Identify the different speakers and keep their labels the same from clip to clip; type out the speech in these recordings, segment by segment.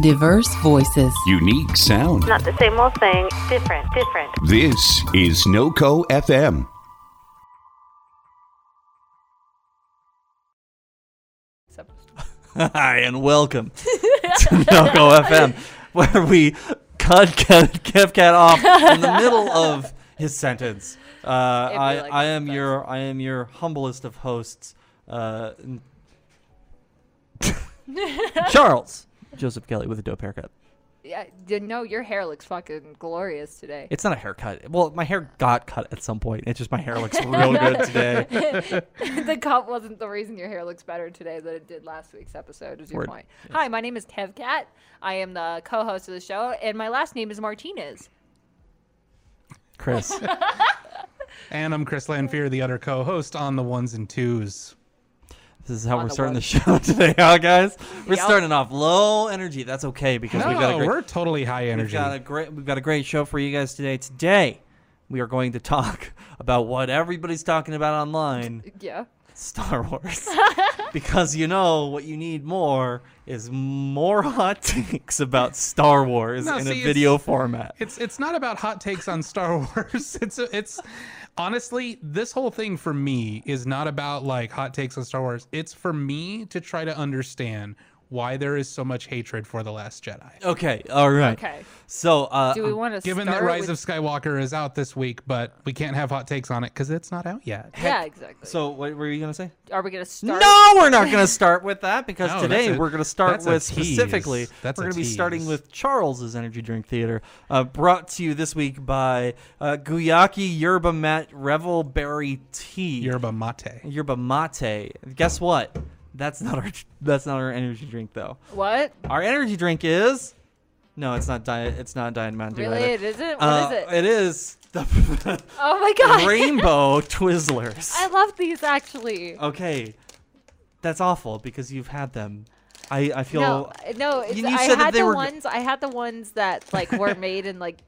Speaker 1: Diverse voices.
Speaker 2: Unique sound.
Speaker 3: Not the same old thing, different, different.
Speaker 2: This is NoCo FM.
Speaker 4: Hi, and welcome to NoCo FM, where we cut Kev, Kev Cat off in the middle of his sentence. Uh, I,
Speaker 5: like
Speaker 4: I am
Speaker 5: best.
Speaker 4: your I am your humblest of hosts, uh, Charles Joseph Kelly with a dope haircut.
Speaker 5: Yeah, no, your hair looks fucking glorious today.
Speaker 4: It's not a haircut. Well, my hair got cut at some point. It's just my hair looks real good today.
Speaker 5: the cut wasn't the reason your hair looks better today than it did last week's episode. Is your
Speaker 4: Word.
Speaker 5: point? Hi, my name is Kev Cat. I am the co-host of the show, and my last name is Martinez.
Speaker 4: Chris,
Speaker 6: And I'm Chris Lanfear, the other co-host on the ones and twos.
Speaker 4: This is how we're
Speaker 5: the
Speaker 4: starting the show today, huh, guys? We're
Speaker 5: Yup.
Speaker 4: starting off low energy. That's okay because we've got a
Speaker 6: No,
Speaker 4: great.
Speaker 6: we're totally high energy.
Speaker 4: We've
Speaker 6: energy.
Speaker 4: got a great we've got a great show for you guys today. Today, we are going to talk about what everybody's talking about online,
Speaker 5: Yeah.
Speaker 4: Star Wars. because you know what you need more is more hot takes about Star Wars
Speaker 6: No,
Speaker 4: in
Speaker 6: see,
Speaker 4: a
Speaker 6: it's-
Speaker 4: video format.
Speaker 6: It's it's not about hot takes on Star Wars. It's it's honestly this whole thing for me is not about like hot takes on Star Wars. It's for me to try to understand why there is so much hatred for the Last Jedi.
Speaker 4: Okay, all right.
Speaker 5: Okay.
Speaker 4: So, uh,
Speaker 5: Do we want to
Speaker 6: Given
Speaker 5: start
Speaker 6: that Rise
Speaker 5: with...
Speaker 6: of Skywalker is out this week, but we can't have hot takes on it because it's not out yet.
Speaker 5: Yeah, exactly.
Speaker 4: so what were you gonna say?
Speaker 5: are we gonna start?
Speaker 4: No, we're not going to start with that because
Speaker 6: No,
Speaker 4: today
Speaker 6: a-
Speaker 4: we're going to start with specifically.
Speaker 6: That's
Speaker 4: we're going to be starting with Charles's Energy Drink Theater, uh, brought to you this week by uh, Guayaki Yerba Mat Revel Berry Tea.
Speaker 6: Yerba mate.
Speaker 4: Yerba Mate. Guess what? That's not our. That's not our energy drink though.
Speaker 5: What?
Speaker 4: Our energy drink is. No, it's not diet. It's not Diet Mountain Dew.
Speaker 5: Really?
Speaker 4: either.
Speaker 5: It isn't. What
Speaker 4: Uh,
Speaker 5: is it?
Speaker 4: It is the
Speaker 5: oh my god!
Speaker 4: Rainbow Twizzlers.
Speaker 5: I love these actually.
Speaker 4: Okay, that's awful because you've had them. I I feel
Speaker 5: No, no. It's,
Speaker 4: you
Speaker 5: I
Speaker 4: said that
Speaker 5: had
Speaker 4: they
Speaker 5: the
Speaker 4: were
Speaker 5: ones. I had the ones that like were made in like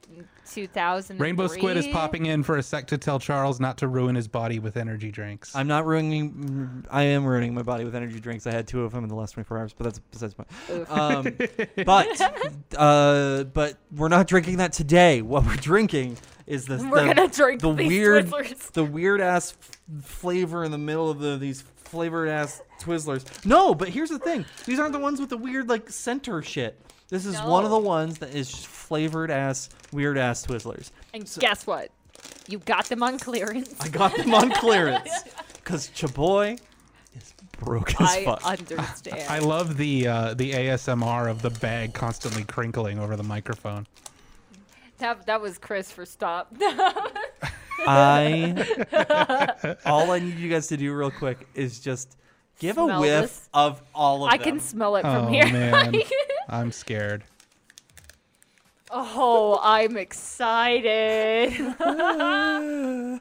Speaker 5: 2000.
Speaker 6: Rainbow Squid is popping in for a sec to tell Charles not to ruin his body with energy drinks.
Speaker 4: I'm not ruining. I am ruining my body with energy drinks. I had two of them in the last 24 hours, but that's besides the point. Um, but uh, but we're not drinking that today. What we're drinking is the
Speaker 5: We're
Speaker 4: the,
Speaker 5: gonna drink
Speaker 4: the
Speaker 5: these
Speaker 4: weird
Speaker 5: Twizzlers.
Speaker 4: the weird ass f- flavor in the middle of the these flavored ass Twizzlers. No, but here's the thing: these aren't the ones with the weird like center shit. This is one of the ones that is just flavored ass weird ass Twizzlers.
Speaker 5: And guess what? You got them on clearance.
Speaker 4: I got them on clearance because Chaboy is broke as
Speaker 5: I
Speaker 4: fuck.
Speaker 5: understand.
Speaker 6: I love the uh, the ASMR of the bag constantly crinkling over the microphone.
Speaker 5: that, that was Chris for stop.
Speaker 4: I all I need you guys to do real quick is just give a whiff
Speaker 5: this.
Speaker 4: of all of it.
Speaker 5: I
Speaker 4: them.
Speaker 5: can smell it from
Speaker 6: oh
Speaker 5: here.
Speaker 6: man, I'm scared.
Speaker 5: Oh, I'm excited.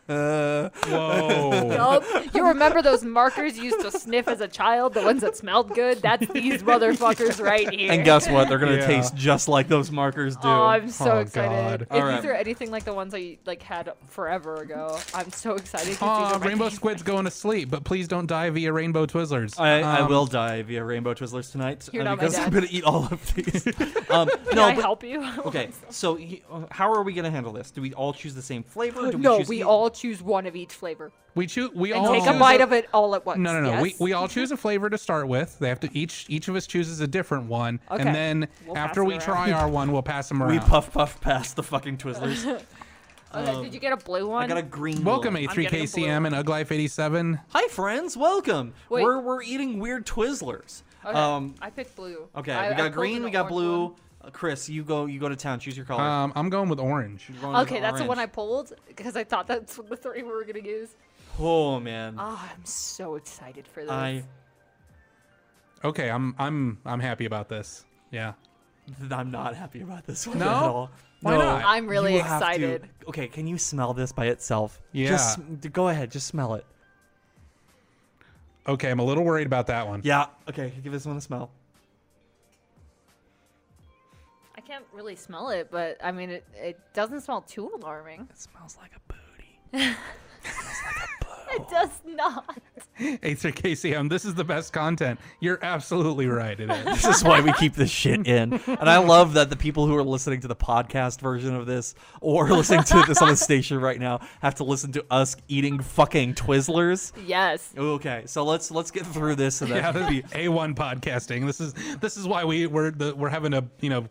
Speaker 4: Uh,
Speaker 6: Whoa.
Speaker 5: Yup. You remember those markers you used to sniff as a child? The ones that smelled good? That's these motherfuckers right here.
Speaker 4: and guess what? They're gonna
Speaker 6: Yeah.
Speaker 4: taste just like those markers do.
Speaker 5: Oh, I'm so
Speaker 6: Oh,
Speaker 5: excited.
Speaker 6: God.
Speaker 5: If
Speaker 4: Alright.
Speaker 5: these are anything like the ones I like had forever ago, I'm so excited. these
Speaker 6: Aw, Rainbow
Speaker 5: favorite.
Speaker 6: Squid's going to sleep, but please don't die via Rainbow Twizzlers.
Speaker 4: I, I
Speaker 6: Um,
Speaker 4: will die via Rainbow Twizzlers tonight
Speaker 5: You're
Speaker 4: uh,
Speaker 5: not my
Speaker 4: because I'm gonna eat all of these. um,
Speaker 5: Can
Speaker 4: no,
Speaker 5: I
Speaker 4: but,
Speaker 5: help you?
Speaker 4: okay. So he- uh, how are we gonna handle this? Do we all choose the same flavor? Do we
Speaker 5: no,
Speaker 4: choose
Speaker 5: we
Speaker 4: e-
Speaker 5: all choose one of each flavor
Speaker 6: We choose. We
Speaker 5: and
Speaker 6: all
Speaker 5: take a bite of it all at once.
Speaker 6: No, no, no. We,
Speaker 5: yes?
Speaker 6: we all choose a flavor to start with. They have to each each of us chooses a different one,
Speaker 5: Okay.
Speaker 6: and then
Speaker 5: We'll
Speaker 6: after we
Speaker 5: around.
Speaker 6: try our one, we'll pass them around.
Speaker 4: We puff puff past the fucking Twizzlers.
Speaker 5: Okay, did you get a blue one?
Speaker 4: I got a green.
Speaker 6: Welcome,
Speaker 4: one.
Speaker 5: I'm a blue
Speaker 6: A3KCM and Uglife 87.
Speaker 4: Hi friends, welcome.
Speaker 5: Wait.
Speaker 4: We're we're eating weird Twizzlers.
Speaker 5: Okay,
Speaker 4: Um,
Speaker 5: I picked blue.
Speaker 4: okay,
Speaker 5: I-
Speaker 4: we got
Speaker 5: pulled
Speaker 4: green, we got blue.
Speaker 5: one.
Speaker 4: Chris, you go you go to town. Choose your color.
Speaker 6: Um, I'm going with orange.
Speaker 4: You're going with
Speaker 5: Okay, that's the one I pulled because I thought that's the three we were gonna use.
Speaker 4: Oh man,
Speaker 5: Oh, I'm so excited for this.
Speaker 4: I
Speaker 6: Okay, I'm I'm I'm happy about this. Yeah.
Speaker 4: I'm not happy about this one
Speaker 6: No?
Speaker 4: at all.
Speaker 6: Why
Speaker 4: no,
Speaker 6: not?
Speaker 5: I'm really
Speaker 4: you have to-
Speaker 5: excited.
Speaker 4: Okay, can you smell this by itself?
Speaker 6: Yeah.
Speaker 4: Just go ahead, just smell it.
Speaker 6: Okay, I'm a little worried about that one.
Speaker 4: Yeah. Okay, give this one a smell.
Speaker 5: Can't really smell it, but I mean, it, it doesn't smell too alarming.
Speaker 4: It smells like a booty.
Speaker 5: It does not.
Speaker 6: A3KCM, um, this is the best content. You're absolutely right. It is.
Speaker 4: This is why we keep this shit in. And I love that the people who are listening to the podcast version of this or listening to this on the station right now have to listen to us eating fucking Twizzlers.
Speaker 5: Yes.
Speaker 4: Okay, so let's let's get through this and
Speaker 6: Yeah,
Speaker 4: then
Speaker 6: this is A1 podcasting. This is this is why we we're the, we're having a, you know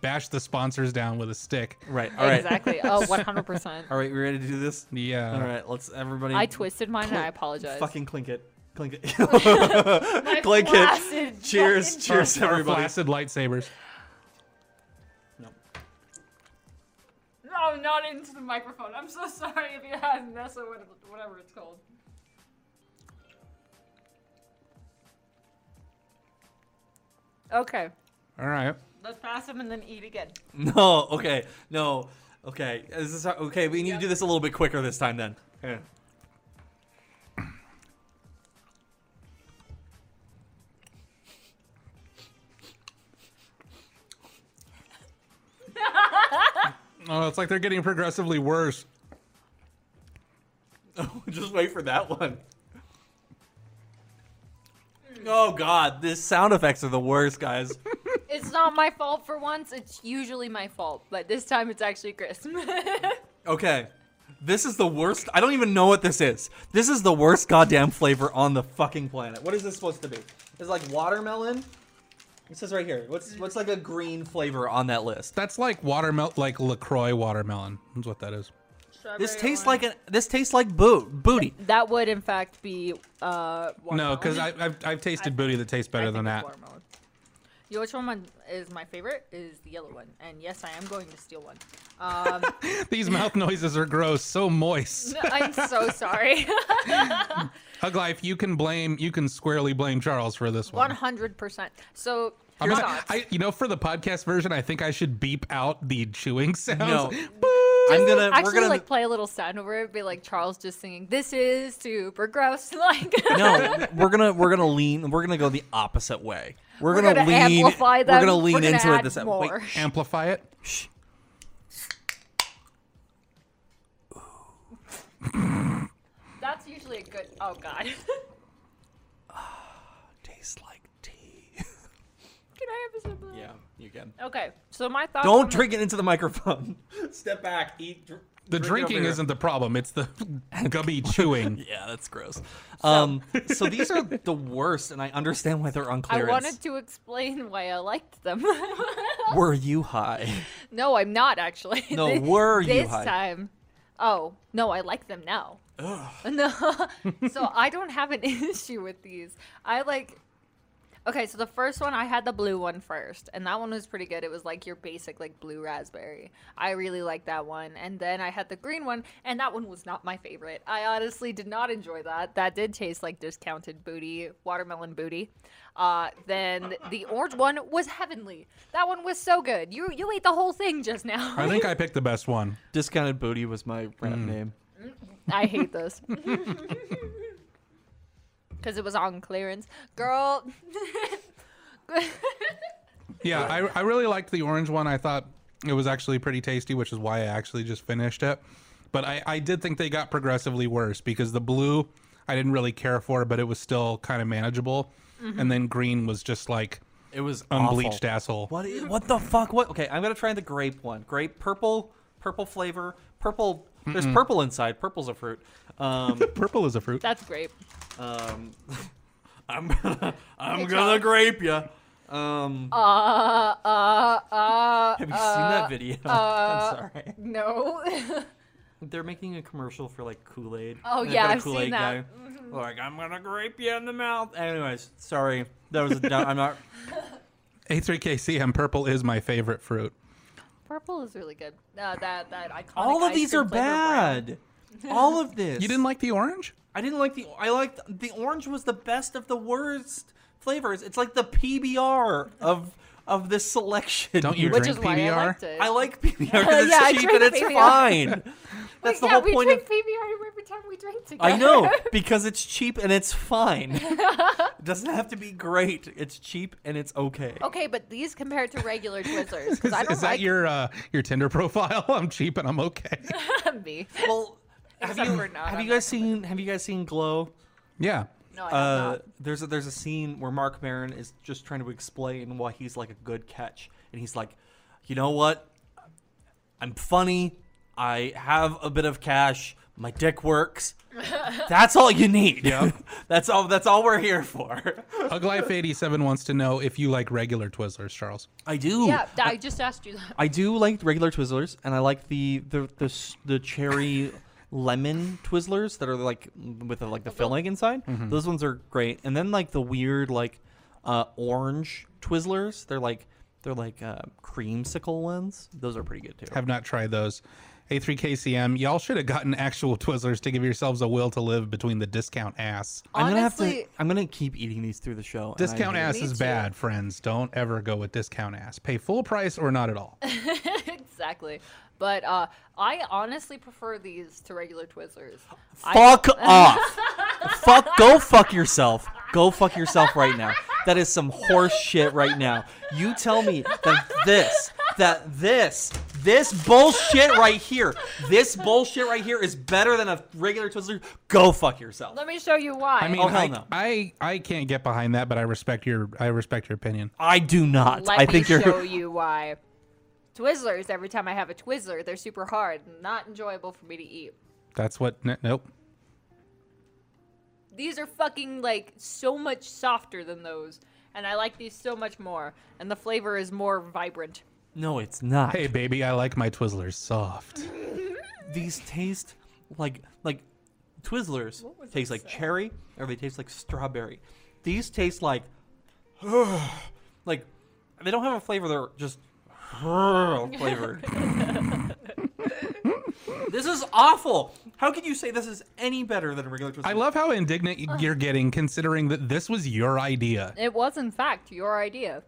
Speaker 6: bash the sponsors down with a stick.
Speaker 4: right. All right.
Speaker 5: Exactly. Oh, 100%.
Speaker 4: All right, we ready to do this?
Speaker 6: Yeah.
Speaker 4: All right, let's everybody
Speaker 5: I twisted mine and I apologize.
Speaker 4: fucking clink it. Clink it. Clink it. Cheers.
Speaker 5: fucking-
Speaker 4: Cheers
Speaker 6: Our
Speaker 4: everybody.
Speaker 6: flaccid lightsabers.
Speaker 5: No, not into the microphone. I'm so sorry if you had mess or whatever it's called. Okay,
Speaker 6: All right.
Speaker 5: Let's pass them and then eat again.
Speaker 4: No, okay. No. Okay. Is this okay, we need to do this a little bit quicker this time then. Okay.
Speaker 6: Oh, it's like they're getting progressively worse.
Speaker 4: Just wait for that one. Oh god, these sound effects are the worst, guys.
Speaker 5: It's not my fault for once. It's usually my fault, but this time it's actually Chris.
Speaker 4: Okay. This is the worst. I don't even know what this is. This is the worst goddamn flavor on the fucking planet. What is this supposed to be? It's like watermelon. It says right here. What's what's like a green flavor on that list?
Speaker 6: That's like watermelon, like Lacroix watermelon. That's what that is.
Speaker 4: This tastes like a. This tastes like boot booty.
Speaker 5: that would in fact be uh.
Speaker 6: No, because I've I've tasted booty that tastes better
Speaker 5: I
Speaker 6: than that.
Speaker 5: watermelon. You know which one is my favorite? Is the yellow one, and yes, I am going to steal one. Um,
Speaker 6: These mouth noises are gross, so moist.
Speaker 5: I'm so sorry.
Speaker 6: Hug life, you can blame, you can squarely blame Charles for this
Speaker 5: One
Speaker 6: one.
Speaker 5: hundred percent. So
Speaker 6: I'm gonna,
Speaker 5: thoughts.
Speaker 6: I, you know, for the podcast version, I think I should beep out the chewing sounds.
Speaker 4: No. I'm gonna.
Speaker 5: actually
Speaker 4: we're gonna.
Speaker 5: like play a little sound over it, be like Charles just singing. This is super gross. Like
Speaker 4: no, we're gonna we're gonna lean. We're gonna go the opposite way. We're,
Speaker 5: We're
Speaker 4: gonna,
Speaker 5: gonna
Speaker 4: lean.
Speaker 5: amplify them.
Speaker 4: We're gonna lean
Speaker 5: We're gonna
Speaker 4: into it. This
Speaker 5: more.
Speaker 4: Wait,
Speaker 6: Amplify it.
Speaker 4: shh.
Speaker 5: That's usually a good. Oh God.
Speaker 4: Tastes like tea.
Speaker 5: Can I have a sip? of that?
Speaker 4: yeah, you can.
Speaker 5: Okay, so my thoughts.
Speaker 4: Don't
Speaker 5: the-
Speaker 4: drink it into the microphone. Step back. Eat. Dr-
Speaker 6: The
Speaker 4: drink
Speaker 6: drinking isn't the problem; it's the gummy chewing.
Speaker 4: Yeah, that's gross. Um, so these are the worst, and I understand why they're on
Speaker 5: I
Speaker 4: clearance.
Speaker 5: wanted to explain why I liked them.
Speaker 4: Were you high?
Speaker 5: no, I'm not actually.
Speaker 4: No,
Speaker 5: This-
Speaker 4: were you high?
Speaker 5: this
Speaker 4: high?
Speaker 5: time? Oh no, I like them now. No, so I don't have an issue with these. I like. Okay, so the first one I had the blue one first, and that one was pretty good. It was like your basic like blue raspberry. I really liked that one, and then I had the green one, and that one was not my favorite. I honestly did not enjoy that. That did taste like discounted booty, watermelon booty. Uh, then the orange one was heavenly. That one was so good. You you ate the whole thing just now.
Speaker 6: I think I picked the best one.
Speaker 4: Discounted booty was my rap name.
Speaker 5: I hate this. Because it was on clearance. Girl.
Speaker 6: Yeah, I, I really liked the orange one. I thought it was actually pretty tasty, which is why I actually just finished it. But I, I did think they got progressively worse because the blue I didn't really care for, but it was still kind of manageable. And then green was just like
Speaker 4: It was
Speaker 6: unbleached
Speaker 4: awful.
Speaker 6: asshole.
Speaker 4: What? What the fuck? What? Okay, I'm gonna try the grape one. Grape, purple, purple flavor. Purple. There's purple inside. Purple's a fruit. Um,
Speaker 6: Purple is a fruit.
Speaker 5: That's great.
Speaker 4: Um, I'm gonna, I'm gonna grape you. Um,
Speaker 5: Uh, uh, uh.
Speaker 4: have you seen that video? I'm sorry.
Speaker 5: No.
Speaker 4: They're making a commercial for like Kool Aid.
Speaker 5: Oh, yeah, I've seen that.
Speaker 4: Like I'm gonna grape you in the mouth. Anyways, sorry. That was. A, dumb- I'm not.
Speaker 6: A3KCM purple is my favorite fruit.
Speaker 5: Purple is really good. Uh, that, that iconic
Speaker 4: All of
Speaker 5: ice
Speaker 4: these
Speaker 5: cream
Speaker 4: are
Speaker 5: bad. brown.
Speaker 4: Bad. All of this.
Speaker 6: You didn't like the orange?
Speaker 4: I didn't like the. I liked the orange was the best of the worst flavors. It's like the PBR of of this selection.
Speaker 6: Don't you
Speaker 4: here.
Speaker 5: Which
Speaker 6: drink
Speaker 5: is why I
Speaker 6: PBR?
Speaker 5: liked it.
Speaker 4: I like PBR because
Speaker 5: Yeah, I
Speaker 4: it's cheap and it's
Speaker 5: PBR.
Speaker 4: fine. That's
Speaker 5: Like,
Speaker 4: the
Speaker 5: yeah,
Speaker 4: whole
Speaker 5: we
Speaker 4: point
Speaker 5: drink
Speaker 4: of.
Speaker 5: PBR every time we drink together.
Speaker 4: I know because it's cheap and it's fine. it doesn't have to be great. It's cheap and it's okay.
Speaker 5: Okay, but these compared to regular Twizzlers, because
Speaker 6: Is,
Speaker 5: I don't
Speaker 6: is that your uh, your Tinder profile? I'm cheap and I'm okay.
Speaker 5: me.
Speaker 4: Well, have
Speaker 5: Except
Speaker 4: you,
Speaker 5: for not
Speaker 4: have you guys
Speaker 5: that.
Speaker 4: seen Have you guys seen Glow?
Speaker 6: Yeah.
Speaker 5: No, I have
Speaker 4: Uh,
Speaker 5: not.
Speaker 4: there's a, there's a scene where Marc Maron is just trying to explain why he's like a good catch, and he's like, you know what? I'm funny. I have a bit of cash. My dick works. That's all you need. that's all. That's all we're here for.
Speaker 6: Uglife87 wants to know if you like regular Twizzlers, Charles.
Speaker 4: I do.
Speaker 5: Yeah, I just asked you that.
Speaker 4: I do like regular Twizzlers, and I like the the the, s- the cherry lemon Twizzlers that are like with the, like the filling inside. Those ones are great. And then like the weird like uh, orange Twizzlers, they're like they're like uh, creamsicle ones. Those are pretty good too.
Speaker 6: Have not tried those. A3KCM, y'all should have gotten actual Twizzlers to give yourselves a will to live between the discount ass.
Speaker 4: I'm gonna have to.
Speaker 5: Honestly-
Speaker 4: I'm gonna keep eating these through the show. and I
Speaker 6: Discount
Speaker 4: hate
Speaker 6: ass
Speaker 5: Me
Speaker 6: is
Speaker 5: too.
Speaker 6: bad, friends. Don't ever go with discount ass. Pay full price or not at all.
Speaker 5: exactly. But uh, I honestly prefer these to regular Twizzlers. I-
Speaker 4: Fuck off. fuck. Go fuck yourself. Go fuck yourself right now. That is some horse shit right now. You tell me that this, that this, this bullshit right here, this bullshit right here is better than a regular Twizzler. Go fuck yourself.
Speaker 5: Let me show you why.
Speaker 6: I mean,
Speaker 4: Oh, hell
Speaker 6: I,
Speaker 4: no.
Speaker 6: I I can't get behind that, but I respect your I respect your opinion.
Speaker 4: I do not.
Speaker 5: Let
Speaker 4: I think
Speaker 5: me
Speaker 4: you're.
Speaker 5: Let me show you why. Twizzlers, every time I have a Twizzler, they're super hard, not enjoyable for me to eat.
Speaker 6: That's what. n- Nope.
Speaker 5: These are fucking like so much softer than those, and I like these so much more, and the flavor is more vibrant.
Speaker 4: No, it's not.
Speaker 6: Hey, baby, I like my Twizzlers soft.
Speaker 4: These taste like like Twizzlers taste like cherry, or they taste like strawberry. These taste like like they don't have a flavor. They're just flavored. this is awful. How can you say this is any better than a regular Twizzler?
Speaker 6: I love how indignant you're getting, considering that this was your idea.
Speaker 5: It was, in fact, your idea.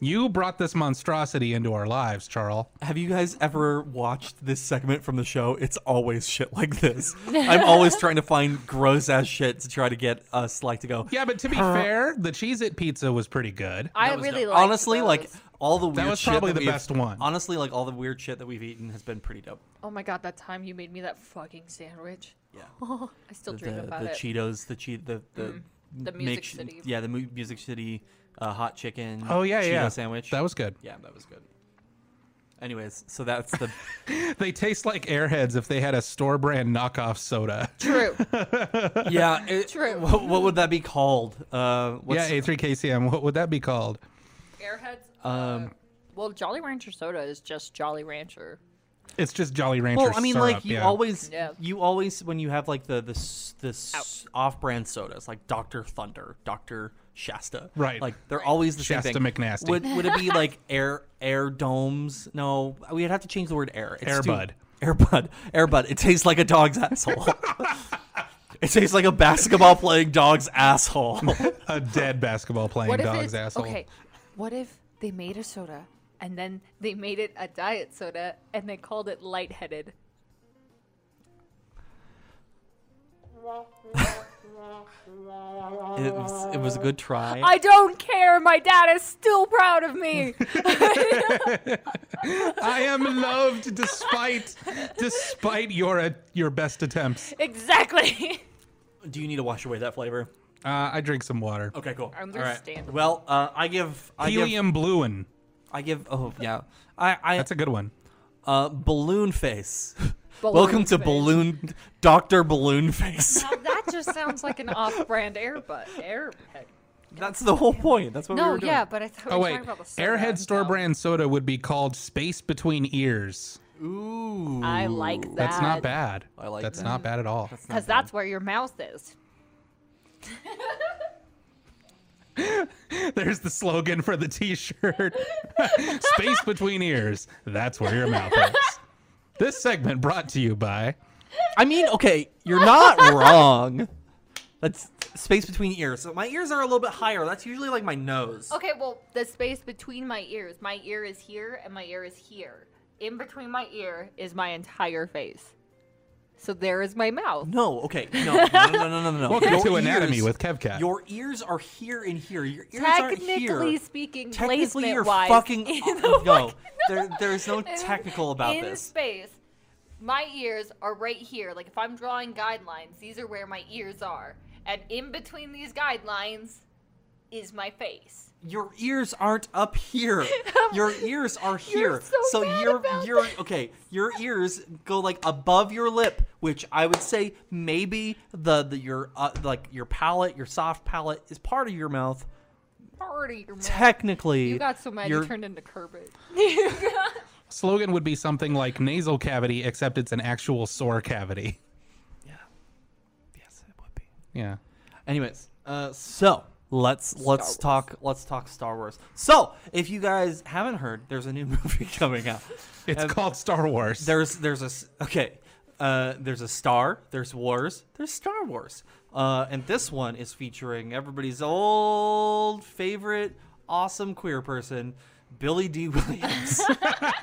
Speaker 6: You brought this monstrosity into our lives, Charles.
Speaker 4: Have you guys ever watched this segment from the show? It's always shit like this. I'm always trying to find gross ass shit to try to get us like to go.
Speaker 6: Yeah, but to be fair, the Cheez It pizza was pretty good.
Speaker 5: I really
Speaker 4: dope.
Speaker 5: like
Speaker 4: honestly like all the weird
Speaker 6: was
Speaker 4: shit
Speaker 6: probably the best one.
Speaker 4: Honestly, like all the weird shit that we've eaten has been pretty dope.
Speaker 5: Oh my god, that time you made me that fucking sandwich.
Speaker 4: Yeah.
Speaker 5: I still
Speaker 4: the
Speaker 5: dream
Speaker 4: the,
Speaker 5: about
Speaker 4: the
Speaker 5: it.
Speaker 4: Cheetos, the cheat, the the,
Speaker 5: The
Speaker 4: make
Speaker 5: Music
Speaker 4: sh-
Speaker 5: City.
Speaker 4: Yeah, the Mu- Music City uh, hot chicken.
Speaker 6: Oh yeah,
Speaker 4: Cheeto
Speaker 6: yeah.
Speaker 4: sandwich.
Speaker 6: That was good.
Speaker 4: yeah, that was good. Anyways, so that's the
Speaker 6: They taste like Airheads if they had a store brand knockoff soda.
Speaker 5: True.
Speaker 4: yeah. It,
Speaker 5: True.
Speaker 4: What, what would that be called? Uh, what's,
Speaker 6: yeah, A3KCM. What would that be called?
Speaker 5: Airheads.
Speaker 4: Um,
Speaker 5: well, Jolly Rancher soda is just Jolly Rancher.
Speaker 6: It's just Jolly Rancher
Speaker 4: Well, I mean,
Speaker 6: syrup,
Speaker 4: like you
Speaker 6: yeah.
Speaker 4: always,
Speaker 5: Yeah.
Speaker 4: you always when you have like the this this off-brand sodas like Dr. Thunder, Dr. Shasta,
Speaker 6: Right.
Speaker 4: Like they're always the
Speaker 6: Shasta
Speaker 4: same thing.
Speaker 6: McNasty.
Speaker 4: Would would it be like air air domes? No, we'd have to change the word air. It's too-
Speaker 6: Airbud.
Speaker 4: Airbud. Airbud. It tastes like a dog's asshole. it tastes like a basketball playing dog's asshole.
Speaker 6: a dead basketball playing
Speaker 5: What
Speaker 6: dog's
Speaker 5: it's
Speaker 6: asshole.
Speaker 5: okay? What if they made a soda and then they made it a diet soda and they called it lightheaded?
Speaker 4: it was it was a good try.
Speaker 5: I don't care. My dad is still proud of me.
Speaker 6: I am loved despite despite your uh, your best attempts.
Speaker 5: exactly.
Speaker 4: Do you need to wash away that flavor?
Speaker 6: Uh, I drink some water.
Speaker 4: Okay, cool.
Speaker 5: Understandable.
Speaker 4: Well, uh, I give I give
Speaker 6: Helium bluein.
Speaker 4: I give. Oh yeah. I I
Speaker 6: That's a good one.
Speaker 4: uh balloon face.
Speaker 5: Balloon
Speaker 4: Welcome to balloon Doctor Balloon Face.
Speaker 5: Now that just sounds like an off-brand Airbud. Airhead.
Speaker 4: That's the whole point. That's what we
Speaker 5: No,
Speaker 4: were doing.
Speaker 5: yeah, but I thought
Speaker 6: Oh
Speaker 5: were
Speaker 6: wait,
Speaker 5: talking about the soda.
Speaker 6: Airhead store
Speaker 5: No.
Speaker 6: brand soda would be called Space Between Ears.
Speaker 4: Ooh.
Speaker 5: I like that.
Speaker 6: That's not bad.
Speaker 4: I like that.
Speaker 6: That's
Speaker 4: that.
Speaker 6: not bad at all.
Speaker 5: Because that's where your mouth is.
Speaker 6: There's the slogan for the T-shirt. Space between ears. That's where your mouth is. This segment brought to you by.
Speaker 4: I mean, okay, you're not wrong. That's space between ears. So my ears are a little bit higher. That's usually like my nose.
Speaker 5: Okay, well, the space between my ears. My ear is here and my ear is here. In between my ear is my entire face. So there is my mouth.
Speaker 4: No, okay, no, no, no, no, no, no, no.
Speaker 6: Welcome
Speaker 4: Your
Speaker 6: to Anatomy
Speaker 4: ears-
Speaker 6: with Kevcat.
Speaker 4: Your ears are here and here. Your ears aren't here.
Speaker 5: Technically speaking,
Speaker 4: Technically, you're
Speaker 5: placement-wise,
Speaker 4: fucking
Speaker 5: in
Speaker 4: no.
Speaker 5: the
Speaker 4: There, there's no technical about
Speaker 5: in
Speaker 4: this.
Speaker 5: space, my ears are right here. Like if I'm drawing guidelines, these are where my ears are. And in between these guidelines is my face.
Speaker 4: Your ears aren't up here. Your ears are here.
Speaker 5: so mad
Speaker 4: you're
Speaker 5: about
Speaker 4: you're okay. Your ears go like above your lip, which I would say maybe the, the your uh, like your palate, your soft palate is part of your mouth.
Speaker 5: Party your mouth.
Speaker 4: Technically,
Speaker 5: You got so mad you turned into Kerbit.
Speaker 6: Slogan would be something like nasal cavity, except it's an actual sore cavity.
Speaker 4: Yeah. Yes, it would be.
Speaker 6: Yeah.
Speaker 4: Anyways, uh, so let's let's talk let's talk Star Wars. So if you guys haven't heard, there's a new movie coming out.
Speaker 6: It's
Speaker 4: Have-
Speaker 6: called Star Wars.
Speaker 4: There's there's a s- okay. Uh, there's a star. There's wars. There's Star Wars. Uh, and this one is featuring everybody's old favorite, awesome queer person, Billy Dee Williams.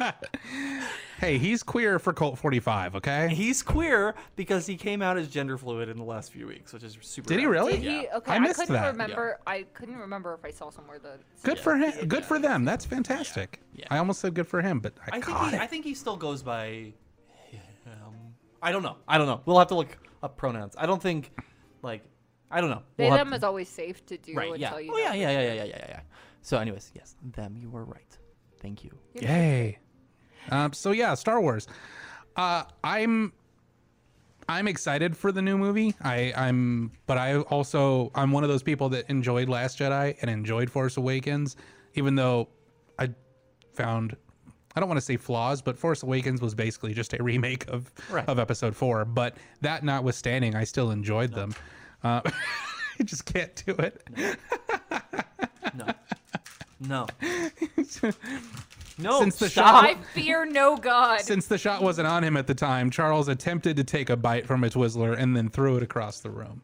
Speaker 6: hey, he's queer for Colt 45, okay?
Speaker 4: He's queer because he came out as gender fluid in the last few weeks, which is super.
Speaker 6: Did he really?
Speaker 5: Did he? Okay,
Speaker 6: I
Speaker 5: I,
Speaker 6: missed
Speaker 5: couldn't
Speaker 6: that.
Speaker 5: remember. I couldn't remember if I saw somewhere the.
Speaker 6: Good for him. Good for them. That's fantastic.
Speaker 4: Yeah.
Speaker 6: I almost said good for him, but I,
Speaker 4: I think he,
Speaker 6: it.
Speaker 4: I think he still goes by. Um, I don't know. I don't know. We'll have to look up pronouns. I don't think, like, I don't know.
Speaker 5: They
Speaker 4: We'll
Speaker 5: them
Speaker 4: to-
Speaker 5: is always safe to do
Speaker 4: right.
Speaker 5: until
Speaker 4: Yeah.
Speaker 5: you.
Speaker 4: Oh
Speaker 5: know
Speaker 4: yeah, yeah, yeah, yeah, yeah, yeah, yeah. So, anyways, yes, them. You were right. Thank you.
Speaker 6: Yay. Um, so yeah, Star Wars. Uh, I'm I'm excited for the new movie. I, I'm but I also I'm one of those people that enjoyed Last Jedi and enjoyed Force Awakens, even though I found I don't want to say flaws, but Force Awakens was basically just a remake of
Speaker 4: Right.
Speaker 6: of Episode Four. But that notwithstanding, I still enjoyed them. Uh, I just can't do it.
Speaker 4: No. No. no.
Speaker 6: Since the
Speaker 4: stop.
Speaker 5: I fear no god.
Speaker 6: Since the shot wasn't on him at the time, Charles attempted to take a bite from a Twizzler and then threw it across the room.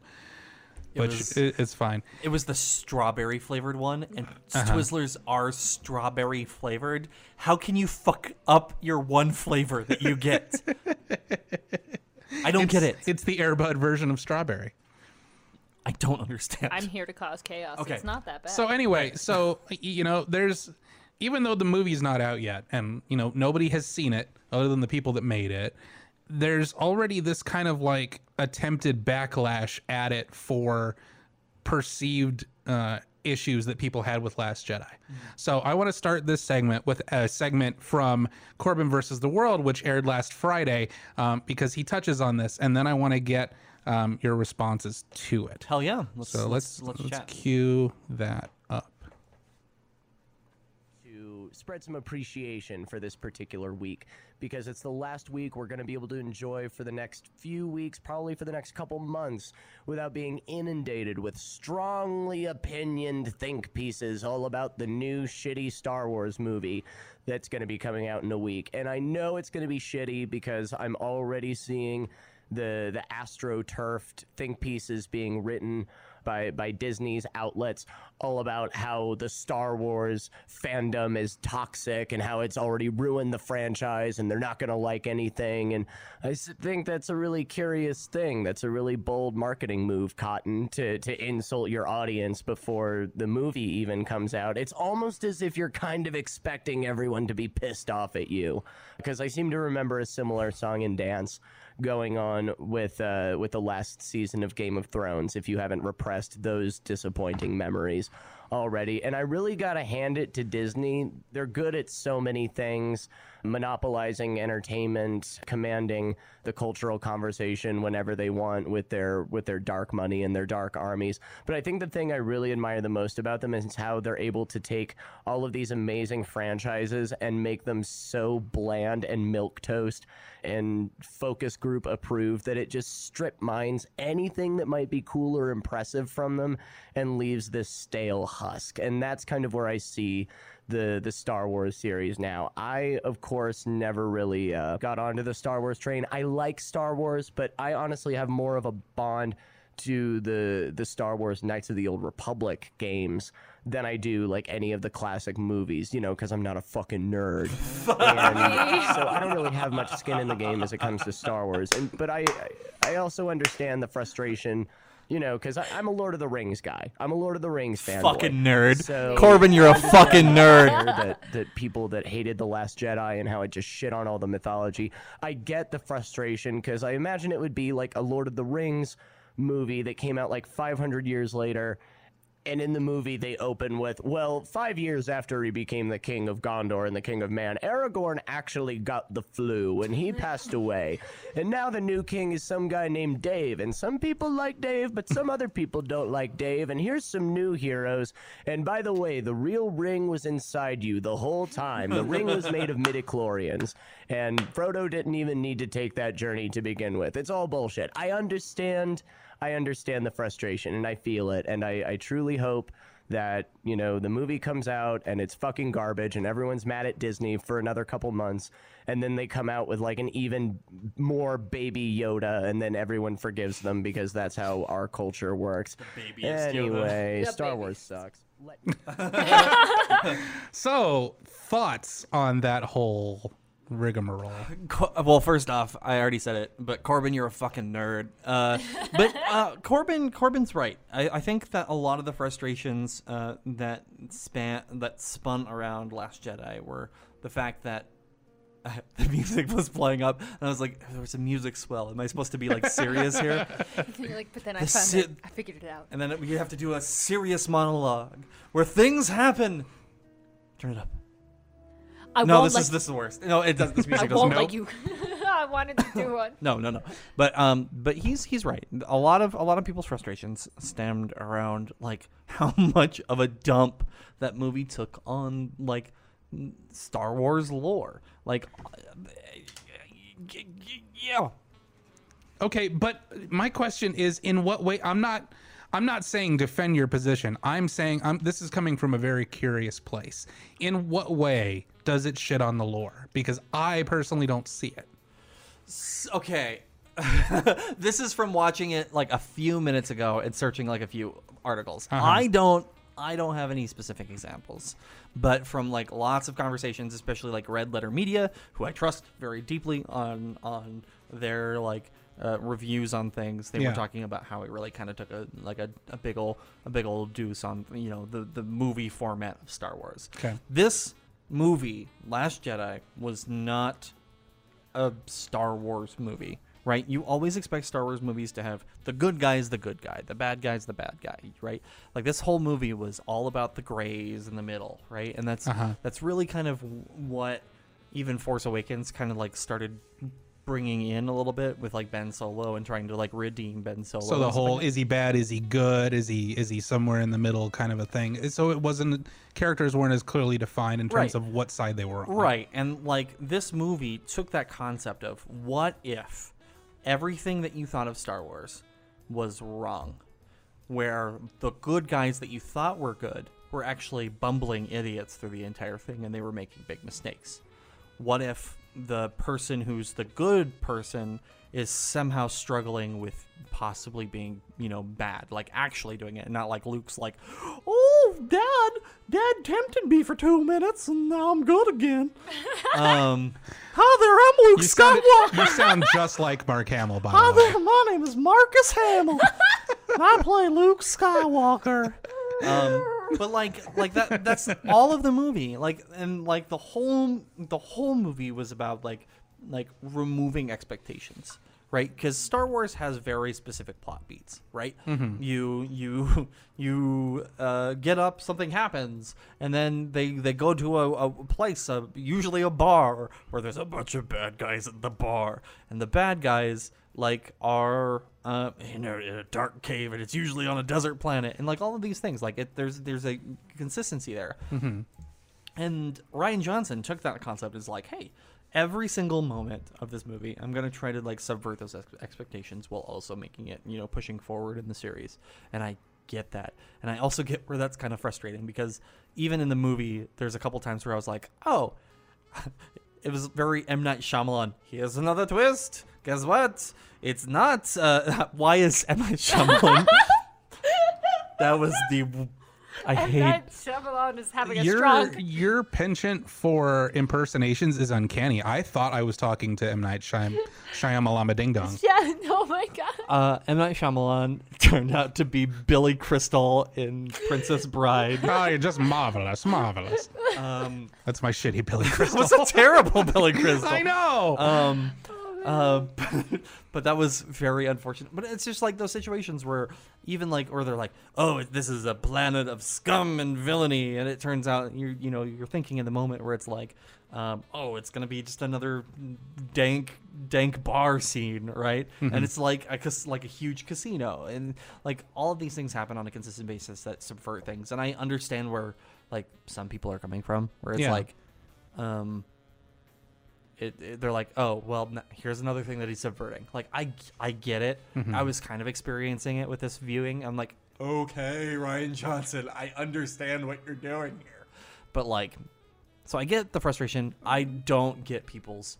Speaker 6: Which
Speaker 4: was-
Speaker 6: it's fine.
Speaker 4: It was the strawberry flavored one, and
Speaker 6: Uh-huh.
Speaker 4: Twizzlers are strawberry flavored. How can you fuck up your one flavor that you get? I don't get it.
Speaker 6: It's the Airbud version of strawberry.
Speaker 4: I don't understand.
Speaker 5: I'm here to cause chaos.
Speaker 4: Okay.
Speaker 5: It's not that bad.
Speaker 6: So anyway, so you know, there's even though the movie's not out yet, and you know nobody has seen it other than the people that made it. There's already this kind of like attempted backlash at it for perceived uh, issues that people had with Last Jedi. So I want to start this segment with a segment from Corbin versus the World, which aired last Friday, um, because he touches on this, and then I want to get um, your responses to it.
Speaker 4: Hell yeah. Let's,
Speaker 6: So
Speaker 4: let's,
Speaker 6: let's
Speaker 4: let's,
Speaker 6: let's,
Speaker 4: chat.
Speaker 6: cue that up.
Speaker 1: to spread some appreciation for this particular week because it's the last week we're going to be able to enjoy for the next few weeks, probably for the next couple months, without being inundated with strongly opinioned think pieces all about the new shitty Star Wars movie that's going to be coming out in a week. And I know it's going to be shitty because I'm already seeing the the astroturfed think pieces being written by by Disney's outlets all about how the Star Wars fandom is toxic and how it's already ruined the franchise and they're not going to like anything. And I think that's a really curious thing. That's a really bold marketing move Cotton to to insult your audience before the movie even comes out. It's almost as if you're kind of expecting everyone to be pissed off at you because I seem to remember a similar song and dance going on with uh, with the last season of Game of Thrones. If you haven't repressed those disappointing memories already, and I really gotta hand it to Disney. They're good at so many things, monopolizing entertainment, commanding the cultural conversation whenever they want with their with their dark money and their dark armies. But I think the thing I really admire the most about them is how they're able to take all of these amazing franchises and make them so bland and milk toast and focus group approved that it just strip mines anything that might be cool or impressive from them and leaves this stale husk. And that's kind of where I see the the Star Wars series now. I of course never really uh, got onto the Star Wars train. I like Star Wars, but I honestly have more of a bond to the the Star Wars Knights of the Old Republic games than I do like any of the classic movies, you know, because I'm not a fucking nerd. and so I don't really have much skin in the game as it comes to Star Wars. And but I I also understand the frustration You know, because I'm a Lord of the Rings guy. I'm a Lord of the Rings fan.
Speaker 4: Fucking nerd.
Speaker 1: So
Speaker 4: Corbin, you're a fucking nerd.
Speaker 1: that, that people that hated the last jedi and how it just shit on all the mythology i get the frustration because i imagine it would be like a lord of the rings movie that came out like 500 years later and in the movie they open with well five years after he became the king of gondor and the king of man aragorn actually got the flu and he passed away. And now the new king is some guy named dave. And some people like dave but some other people don't like dave. And here's some new heroes. And by the way the real ring was inside you the whole time. The ring was made of midichlorians. And frodo didn't even need to take that journey to begin with. It's all bullshit. I understand I understand the frustration and I feel it. And I, I truly hope that, you know, the movie comes out and it's fucking garbage and everyone's mad at Disney for another couple months. And then they come out with like an even more baby Yoda and then everyone forgives them because that's how our culture works.
Speaker 4: babyest
Speaker 1: anyway,
Speaker 5: The
Speaker 1: Star
Speaker 5: baby.
Speaker 1: Wars sucks.
Speaker 6: So, thoughts on that whole rigmarole?
Speaker 4: Well, first off, I already said it, but Corbin, you're a fucking nerd. Uh, but uh, Corbin, Corbin's right. I, I think that a lot of the frustrations uh, that span that spun around Last Jedi were the fact that. uh, the music was playing up, and I was like, "There was a music swell. Am I supposed to be like serious here?"
Speaker 5: Like, but then I
Speaker 4: The
Speaker 5: found
Speaker 4: si-
Speaker 5: it. I figured it out.
Speaker 4: And then we have to do a serious monologue where things happen. Turn it up.
Speaker 5: I
Speaker 4: No, this
Speaker 5: like,
Speaker 4: is this is the worst. No, it does. This
Speaker 5: I
Speaker 4: music goes.
Speaker 5: won't
Speaker 4: nope.
Speaker 5: like you. I wanted to do one.
Speaker 4: No, no, no. But um, but he's he's right. A lot of a lot of people's frustrations stemmed around like how much of a dump that movie took on like Star Wars lore. Like, yeah.
Speaker 6: Okay, but my question is in what way I'm not I'm not saying defend your position. I'm saying I'm this is coming from a very curious place. In what way does it shit on the lore? Because I personally don't see it.
Speaker 4: Okay. this is from watching it like a few minutes ago and searching like a few articles. I don't I don't have any specific examples, but from like lots of conversations, especially like Red Letter Media, who I trust very deeply on on their like uh, reviews on things, they
Speaker 6: Yeah.
Speaker 4: were talking about how it really kind of took a like a, a big old a big old deuce on you know the the movie format of Star Wars.
Speaker 6: Okay.
Speaker 4: This movie, Last Jedi, was not a Star Wars movie, right? You always expect Star Wars movies to have the good guy is the good guy, the bad guy's the bad guy, right? Like this whole movie was all about the grays in the middle, right? And that's
Speaker 6: Uh-huh.
Speaker 4: that's really kind of what even Force Awakens kind of like started bringing in a little bit with like Ben Solo and trying to like redeem Ben Solo.
Speaker 6: So the whole
Speaker 4: like
Speaker 6: is he bad, is he good, is he is he somewhere in the middle kind of a thing. So it wasn't characters weren't as clearly defined in terms
Speaker 4: Right.
Speaker 6: of what side they were on.
Speaker 4: Right. And like this movie took that concept of what if everything that you thought of Star Wars was wrong, where the good guys that you thought were good were actually bumbling idiots through the entire thing and they were making big mistakes. What if the person who's the good person is somehow struggling with possibly being, you know, bad, like actually doing it, not like Luke's like, "Oh, Dad, Dad tempted me for two minutes, and now I'm good again." um, hi there, I'm Luke
Speaker 6: You sound,
Speaker 4: Skywalker.
Speaker 6: you sound just like Mark Hamill, by
Speaker 4: Hi
Speaker 6: the way.
Speaker 4: there, my name is Marcus Hamill. I play Luke Skywalker. Um, but like, like that, that's all of the movie. Like, and like the whole, the whole movie was about like, like removing expectations, right? Because Star Wars has very specific plot beats, right? You, you, you uh, get up, something happens, and then they they go to a, a place, uh, usually a bar, where there's a bunch of bad guys at the bar, and the bad guys like are uh, in, a, in a dark cave, and it's usually on a desert planet, and like all of these things, like it, there's there's a consistency there. And Rian Johnson took that concept as like, hey, every single moment of this movie, I'm gonna try to like subvert those ex- expectations while also making it, you know, pushing forward in the series. And I get that, and I also get where that's kind of frustrating because even in the movie, there's a couple times where I was like, oh. It was very M Night Shyamalan. Here's another twist. Guess what? It's not. Uh, why is M Night Shyamalan? that was the I
Speaker 5: and
Speaker 4: hate.
Speaker 5: then Shyamalan is having a
Speaker 6: your
Speaker 5: strong.
Speaker 6: your penchant for impersonations is uncanny. I thought I was talking to M Night Shyam Shyamalan Ding Dong.
Speaker 5: Yeah. Oh my god.
Speaker 4: Uh, M Night Shyamalan turned out to be Billy Crystal in Princess Bride.
Speaker 6: Oh, you're just marvelous, marvelous.
Speaker 4: Um,
Speaker 6: That's my shitty Billy Crystal.
Speaker 4: was a terrible Billy Crystal.
Speaker 6: I know.
Speaker 4: Um, uh, but that was very unfortunate. But it's just like those situations where even like, or they're like, oh, this is a planet of scum and villainy, and it turns out you you know you're thinking in the moment where it's like, um, oh, it's gonna be just another dank dank bar scene, right? And it's like a like a huge casino, and like all of these things happen on a consistent basis that subvert things. And I understand where like some people are coming from, where it's
Speaker 6: Yeah.
Speaker 4: like, um it, it- they're like, oh well, n- here's another thing that he's subverting. Like I I get it. Mm-hmm. I was kind of experiencing it with this viewing. I'm like, okay, Rian Johnson, I understand what you're doing here. But like, so I get the frustration. I don't get people's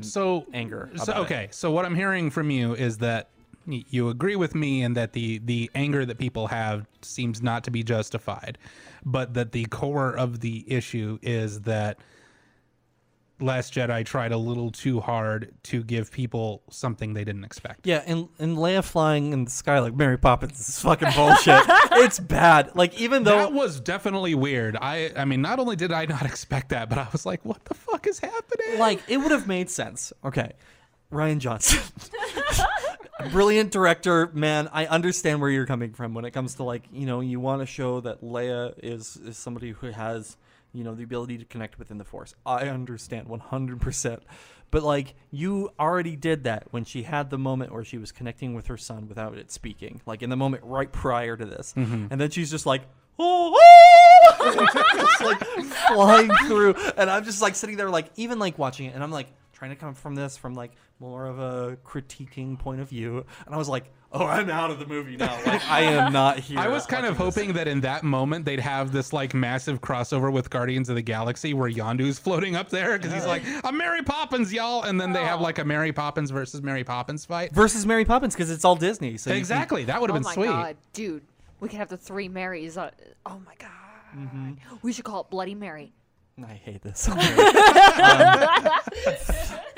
Speaker 6: so
Speaker 4: anger
Speaker 6: So,
Speaker 4: about it.
Speaker 6: okay, so what I'm hearing from you is that you agree with me and that the the anger that people have seems not to be justified, but that the core of the issue is that Last Jedi tried a little too hard to give people something they didn't expect.
Speaker 4: Yeah, and and Leia flying in the sky like Mary Poppins is fucking bullshit. it's bad. Like even though
Speaker 6: That was definitely weird. I I mean, not only did I not expect that, but I was like, what the fuck is happening?
Speaker 4: like it would have made sense. Okay, Rian Johnson, brilliant director, man. I understand where you're coming from when it comes to like you know you want to show that Leia is is somebody who has you know the ability to connect within the Force. I understand 100. percent But like you already did that when she had the moment where she was connecting with her son without it speaking, like in the moment right prior to this, mm-hmm. and then she's just like, oh, just like flying through, and I'm just like sitting there, like even like watching it, and I'm like trying to come from this from like more of a critiquing point of view, and I was like, oh, I'm out of the movie now. Like I am not here.
Speaker 6: I was kind of
Speaker 4: watching this.
Speaker 6: hoping that in that moment they'd have this like massive crossover with Guardians of the Galaxy where Yondu's floating up there because he's like, I'm Mary Poppins, y'all. And then they have like a Mary Poppins versus Mary Poppins fight.
Speaker 4: versus Mary Poppins because it's all Disney. So you can-
Speaker 6: Exactly. That would have
Speaker 5: Oh
Speaker 6: been
Speaker 5: my
Speaker 6: sweet.
Speaker 5: god, dude. We could have the three Marys. Uh, oh my god.
Speaker 6: Mm-hmm.
Speaker 5: We should call it Bloody Mary.
Speaker 4: I hate this.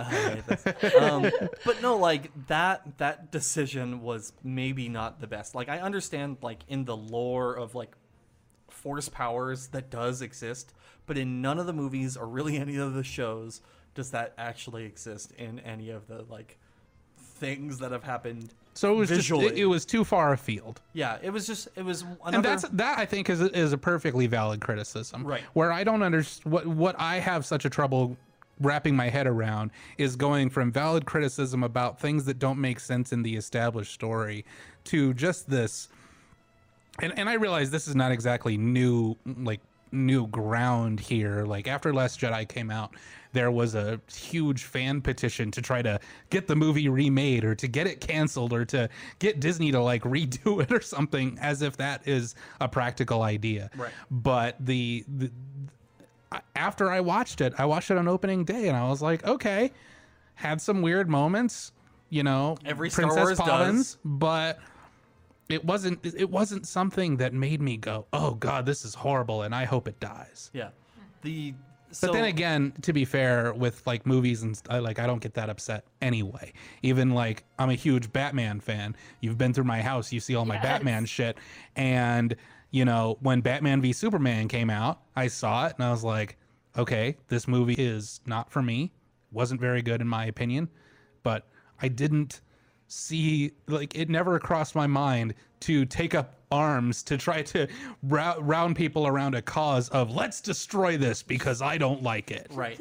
Speaker 4: Um. Um, but no, like that that decision was maybe not the best. Like I understand, like in the lore of like force powers that does exist, but in none of the movies or really any of the shows does that actually exist in any of the like things that have happened.
Speaker 6: So it was
Speaker 4: visually.
Speaker 6: just it, it was too far afield.
Speaker 4: Yeah, it was just it was another.
Speaker 6: and that's that I think is is a perfectly valid criticism.
Speaker 4: Right.
Speaker 6: Where I don't understand what what I have such a trouble wrapping my head around is going from valid criticism about things that don't make sense in the established story to just this and and I realize this is not exactly new like new ground here. Like after Last Jedi came out, there was a huge fan petition to try to get the movie remade or to get it canceled or to get Disney to like redo it or something as if that is a practical idea.
Speaker 4: Right.
Speaker 6: But the, the after I watched it, I watched it on opening day and I was like, okay, had some weird moments, you know,
Speaker 4: Every Star
Speaker 6: Princess
Speaker 4: Wars does.
Speaker 6: But it wasn't it wasn't something that made me go, "Oh god, this is horrible and I hope it dies."
Speaker 4: yeah. The
Speaker 6: But then again, to be fair with like movies and st- like I don't get that upset anyway. Even like I'm a huge Batman fan. You've been through my house, you see all my
Speaker 5: Yes.
Speaker 6: Batman shit and you know, when Batman v Superman came out, I saw it and I was like, "Okay, this movie is not for me." Wasn't very good in my opinion, but I didn't see like it never crossed my mind to take up arms to try to rou- round people around a cause of let's destroy this because I don't like it.
Speaker 4: right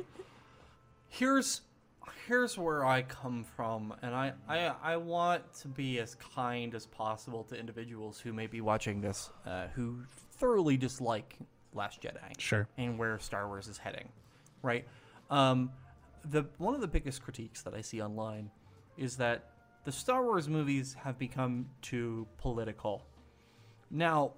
Speaker 4: here's here's where i come from and I, I i want to be as kind as possible to individuals who may be watching this uh, who thoroughly dislike last jedi
Speaker 6: Sure.
Speaker 4: and where star wars is heading right um the one of the biggest critiques that i see online is that the star wars movies have become too political now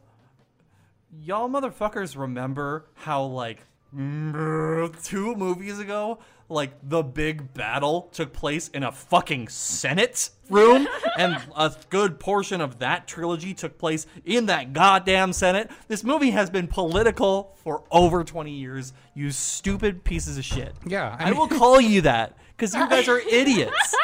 Speaker 4: y'all motherfuckers remember how like two movies ago, like the big battle took place in a fucking Senate room, and a good portion of that trilogy took place in that goddamn Senate. This movie has been political for over 20 years, you stupid pieces of shit.
Speaker 6: Yeah, I
Speaker 4: I, will call you that because you guys are idiots.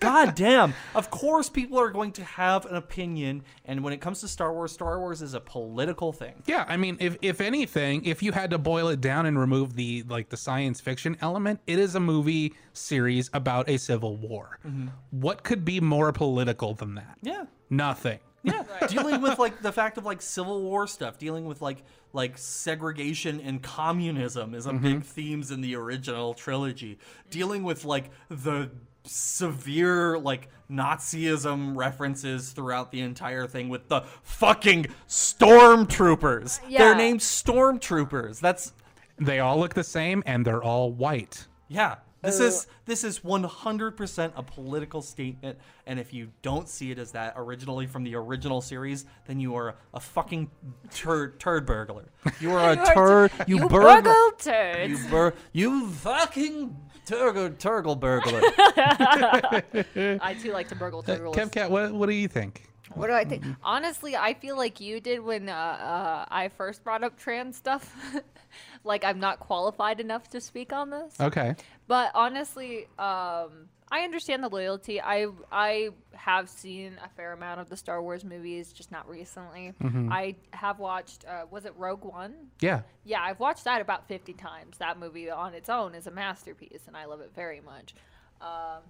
Speaker 4: God damn. Of course, people are going to have an opinion, and when it comes to Star Wars, Star Wars is a political thing.
Speaker 6: Yeah, I mean, if if anything, if you had to boil it down and remove the like the science fiction element, it is a movie series about a civil war. Mm-hmm. What could be more political than that?
Speaker 4: Yeah.
Speaker 6: Nothing.
Speaker 4: Yeah, dealing with like the fact of like civil war stuff, dealing with like like segregation and communism is a mm-hmm. big themes in the original trilogy. Dealing with like the severe like Nazism references throughout the entire thing with the fucking stormtroopers.
Speaker 5: Uh, yeah.
Speaker 4: They're named stormtroopers. That's
Speaker 6: They all look the same and they're all white.
Speaker 4: yeah. This is this is 100% a political statement, and if you don't see it as that originally from the original series, then you are a fucking turd turd burglar. You are a turd. You,
Speaker 5: You
Speaker 4: burglar.
Speaker 5: burgle turds.
Speaker 4: You bur. You fucking turgle turgle burglar.
Speaker 5: I too like to burgle turtles.
Speaker 6: Kev Cat, what what do you think?
Speaker 5: What do I think? Honestly, I feel like you did when uh, uh, I first brought up trans stuff. like I'm not qualified enough to speak on this.
Speaker 6: Okay.
Speaker 5: But honestly, um, I understand the loyalty. I I have seen a fair amount of the Star Wars movies, just not recently. I have watched. Uh, was it Rogue One?
Speaker 6: Yeah.
Speaker 5: Yeah, I've watched that about 50 times. That movie on its own is a masterpiece, and I love it very much. Um,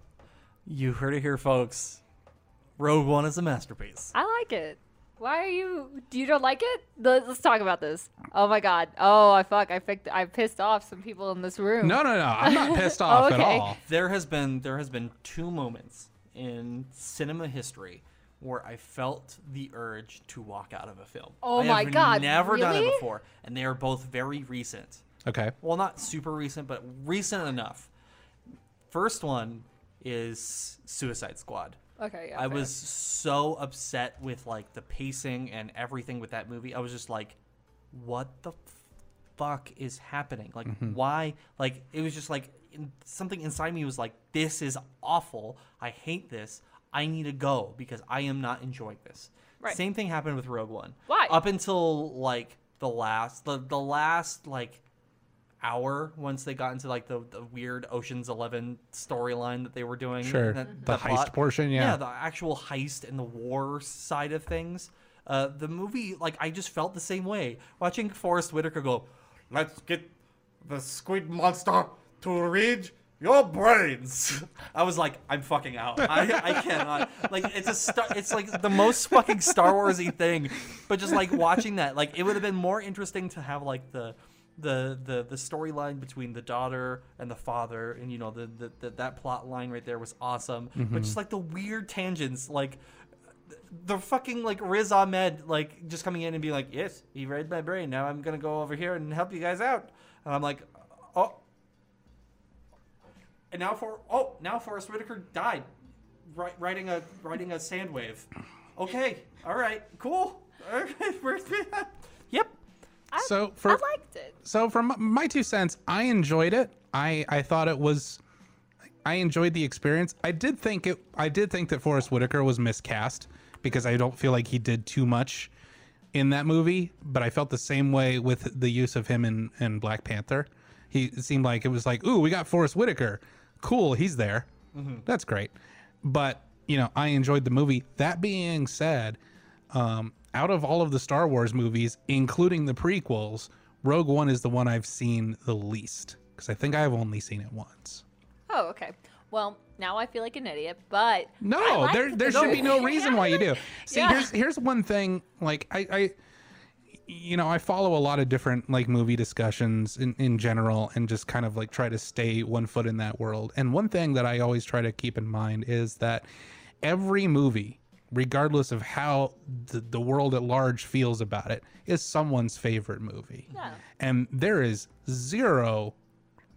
Speaker 4: you heard it here, folks. Rogue One is a masterpiece.
Speaker 5: I like it. Why are you? Do you don't like it? Let's, let's talk about this. Oh my god. Oh, I fuck. I picked. I pissed off some people in this room.
Speaker 6: No, no, no. I'm not pissed off at
Speaker 5: Okay.
Speaker 6: all.
Speaker 4: There has been there has been two moments in cinema history where I felt the urge to walk out of a film.
Speaker 5: Oh
Speaker 4: I
Speaker 5: my
Speaker 4: have
Speaker 5: God,
Speaker 4: Never done it before, and they are both very recent.
Speaker 6: Okay.
Speaker 4: Well, not super recent, but recent enough. First one is Suicide Squad.
Speaker 5: Okay. Yeah,
Speaker 4: I
Speaker 5: fair.
Speaker 4: was so upset with like the pacing and everything with that movie. I was just like, what the fuck is happening? Like, mm-hmm. why? Like, it was just like in, something inside me was like, this is awful. I hate this. I need to go because I am not enjoying this.
Speaker 5: Right.
Speaker 4: Same thing happened with Rogue One.
Speaker 5: Why?
Speaker 4: Up until like the last, the the last like hour once they got into like the, the weird Ocean's Eleven storyline that they were doing.
Speaker 6: Sure. The heist
Speaker 4: plot.
Speaker 6: portion, yeah.
Speaker 4: the actual heist and the war side of things. Uh, the movie, like, I just felt the same way watching Forest Whitaker go. Let's get the squid monster to read your brains. I was like, I'm fucking out. I, I cannot. Like, it's a star, it's like the most fucking Star Warsy thing. But just like watching that, like, it would have been more interesting to have like the the the the storyline between the daughter and the father, and you know the, the, the that plot line right there was awesome. But mm-hmm. just like the weird tangents, like the fucking like Riz Ahmed like just coming in and being like, "Yes, he read my brain. Now I'm gonna go over here and help you guys out." And I'm like, "Oh." And now for oh now Forest Whitaker died, ri- riding a riding a sand wave. Okay, all right, cool. All right, where's? Yep.
Speaker 5: I,
Speaker 6: So
Speaker 5: I
Speaker 6: for
Speaker 5: liked it.
Speaker 6: so from my two cents, I enjoyed it. I I thought it was I enjoyed the experience. I did think it I did think that Forest Whitaker was miscast because I don't feel like he did too much in that movie, but I felt the same way with the use of him in, in Black Panther. He it seemed like it was like, "Ooh, we got Forest Whitaker. Cool, he's there. That's great." But, you know, I enjoyed the movie. That being said, um, out of all of the Star Wars movies, including the prequels, Rogue One is the one I've seen the least because I think I've only seen it once.
Speaker 5: Oh, okay. Well, now I feel like an idiot, but
Speaker 6: No,
Speaker 5: liked
Speaker 6: there
Speaker 5: the
Speaker 6: there should be no reason why you do. See,
Speaker 5: Yeah.
Speaker 6: here's here's one thing. Like I, I, you know, I follow a lot of different like movie discussions in in general, and just kind of like try to stay one foot in that world. And one thing that I always try to keep in mind is that every movie, regardless of how the, the world at large feels about it, is someone's favorite movie.
Speaker 5: Yeah.
Speaker 6: And there is zero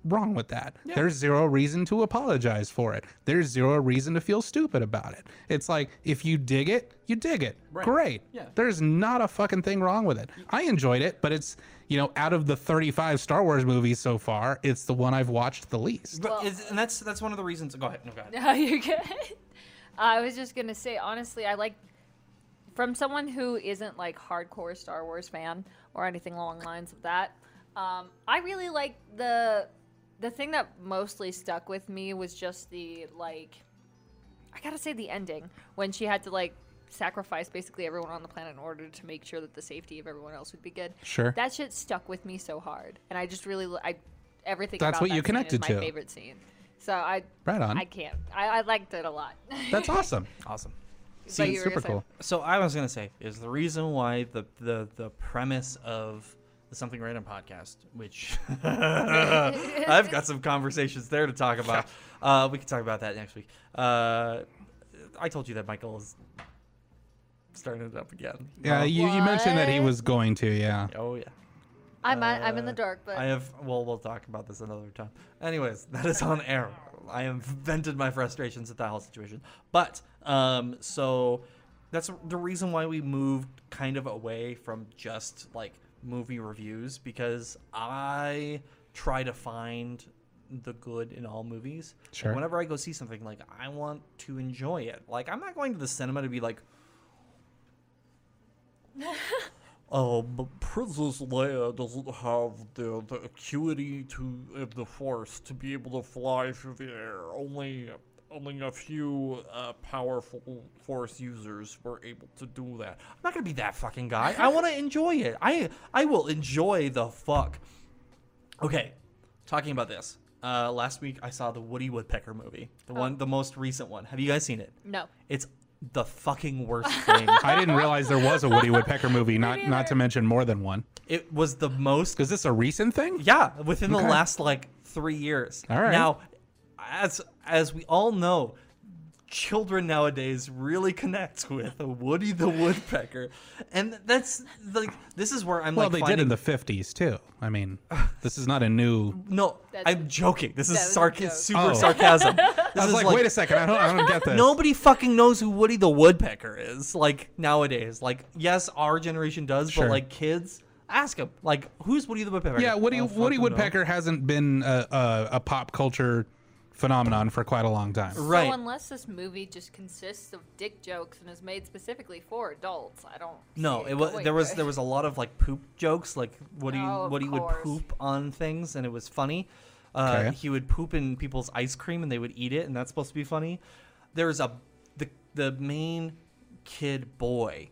Speaker 6: wrong with that. There's zero reason to apologize for it. There's zero reason to feel stupid about it. It's like if you dig it, you dig it. Great.
Speaker 4: Yeah.
Speaker 6: There's not a fucking thing wrong with it. I enjoyed it, but it's you know, out of the 35 Star Wars movies so far, it's the one I've watched the least.
Speaker 4: But is, and that's that's one of the reasons. Go ahead. No, go ahead.
Speaker 5: No, you're good. I was just gonna say, honestly, I like from someone who isn't like hardcore Star Wars fan or anything along the lines of that. Um, I really like the the thing that mostly stuck with me was just the like. I gotta say the ending when she had to like sacrifice basically everyone on the planet in order to make sure that the safety of everyone else would be good.
Speaker 6: Sure.
Speaker 5: That shit stuck with me so hard, and I just really I everything.
Speaker 6: That's
Speaker 5: about
Speaker 6: what
Speaker 5: that
Speaker 6: you connected
Speaker 5: is
Speaker 6: to.
Speaker 5: My favorite scene. So I
Speaker 6: Right on.
Speaker 5: I can't. I, I liked it a lot.
Speaker 6: That's awesome.
Speaker 4: Awesome.
Speaker 5: But you
Speaker 6: super cool.
Speaker 4: So I was gonna say is the reason why the the the premise of the Something Random podcast, which I've got some conversations there to talk about. Uh, we can talk about that next week. Uh, I told you that Michael is starting it up again.
Speaker 6: Yeah, you, you mentioned that he was going to, yeah.
Speaker 4: Oh yeah.
Speaker 5: I'm I- I'm in the
Speaker 4: Uh,
Speaker 5: dark, but
Speaker 4: I have. Well, we'll talk about this another time. Anyways, that is on air. I have vented my frustrations at that whole situation. But um, so that's the reason why we moved kind of away from just like movie reviews because I try to find the good in all movies. Like,
Speaker 6: Sure.
Speaker 4: whenever I go see something, like I want to enjoy it. Like I'm not going to the cinema to be like, Oh, but Princess Leia doesn't have the, the acuity to of the Force to be able to fly through the air. Only only a few uh, powerful Force users were able to do that. I'm not gonna be that fucking guy. I want to enjoy it. I I will enjoy the fuck. Okay, talking about this. Uh, last week I saw the Woody Woodpecker movie, the one, the most recent one. Have you guys seen it?
Speaker 5: no.
Speaker 4: It's the fucking worst thing.
Speaker 6: I didn't realize there was a Woody Woodpecker movie, not not to mention more than one.
Speaker 4: it was the most
Speaker 6: Is this a recent thing?
Speaker 4: Yeah, within
Speaker 6: Okay.
Speaker 4: the last like three years.
Speaker 6: All right.
Speaker 4: Now, as as we all know, children nowadays really connect with Woody the Woodpecker, and that's like this is where I'm
Speaker 6: Well,
Speaker 4: like Well,
Speaker 6: they
Speaker 4: finding,
Speaker 6: did in the 50s too. I mean, this is not a new.
Speaker 4: no.
Speaker 5: That's-
Speaker 4: I'm joking. This is
Speaker 5: that was a
Speaker 4: sarc-
Speaker 5: joke.
Speaker 4: super
Speaker 6: Oh.
Speaker 4: sarcasm. This
Speaker 6: I was
Speaker 4: is
Speaker 6: like,
Speaker 4: like,
Speaker 6: wait a second, I don't, I don't get this.
Speaker 4: Nobody fucking knows who Woody the Woodpecker is. Like nowadays, like yes, our generation does,
Speaker 6: Sure.
Speaker 4: but like kids, ask them like, who's Woody the Woodpecker?
Speaker 6: Yeah, Woody
Speaker 4: Oh,
Speaker 6: Woody
Speaker 4: fucking no.
Speaker 6: Woodpecker hasn't been a, a, a pop culture phenomenon for quite a long time.
Speaker 4: Right.
Speaker 5: So unless this movie just consists of dick jokes and is made specifically for adults, I don't.
Speaker 4: No,
Speaker 5: see
Speaker 4: it was there was there was a lot of like poop jokes, like Woody
Speaker 5: Oh, of
Speaker 4: Woody would
Speaker 5: course.
Speaker 4: poop on things, and it was funny. Uh,
Speaker 6: Okay.
Speaker 4: He would poop in people's ice cream, and they would eat it, and that's supposed to be funny. There's a the the main kid boy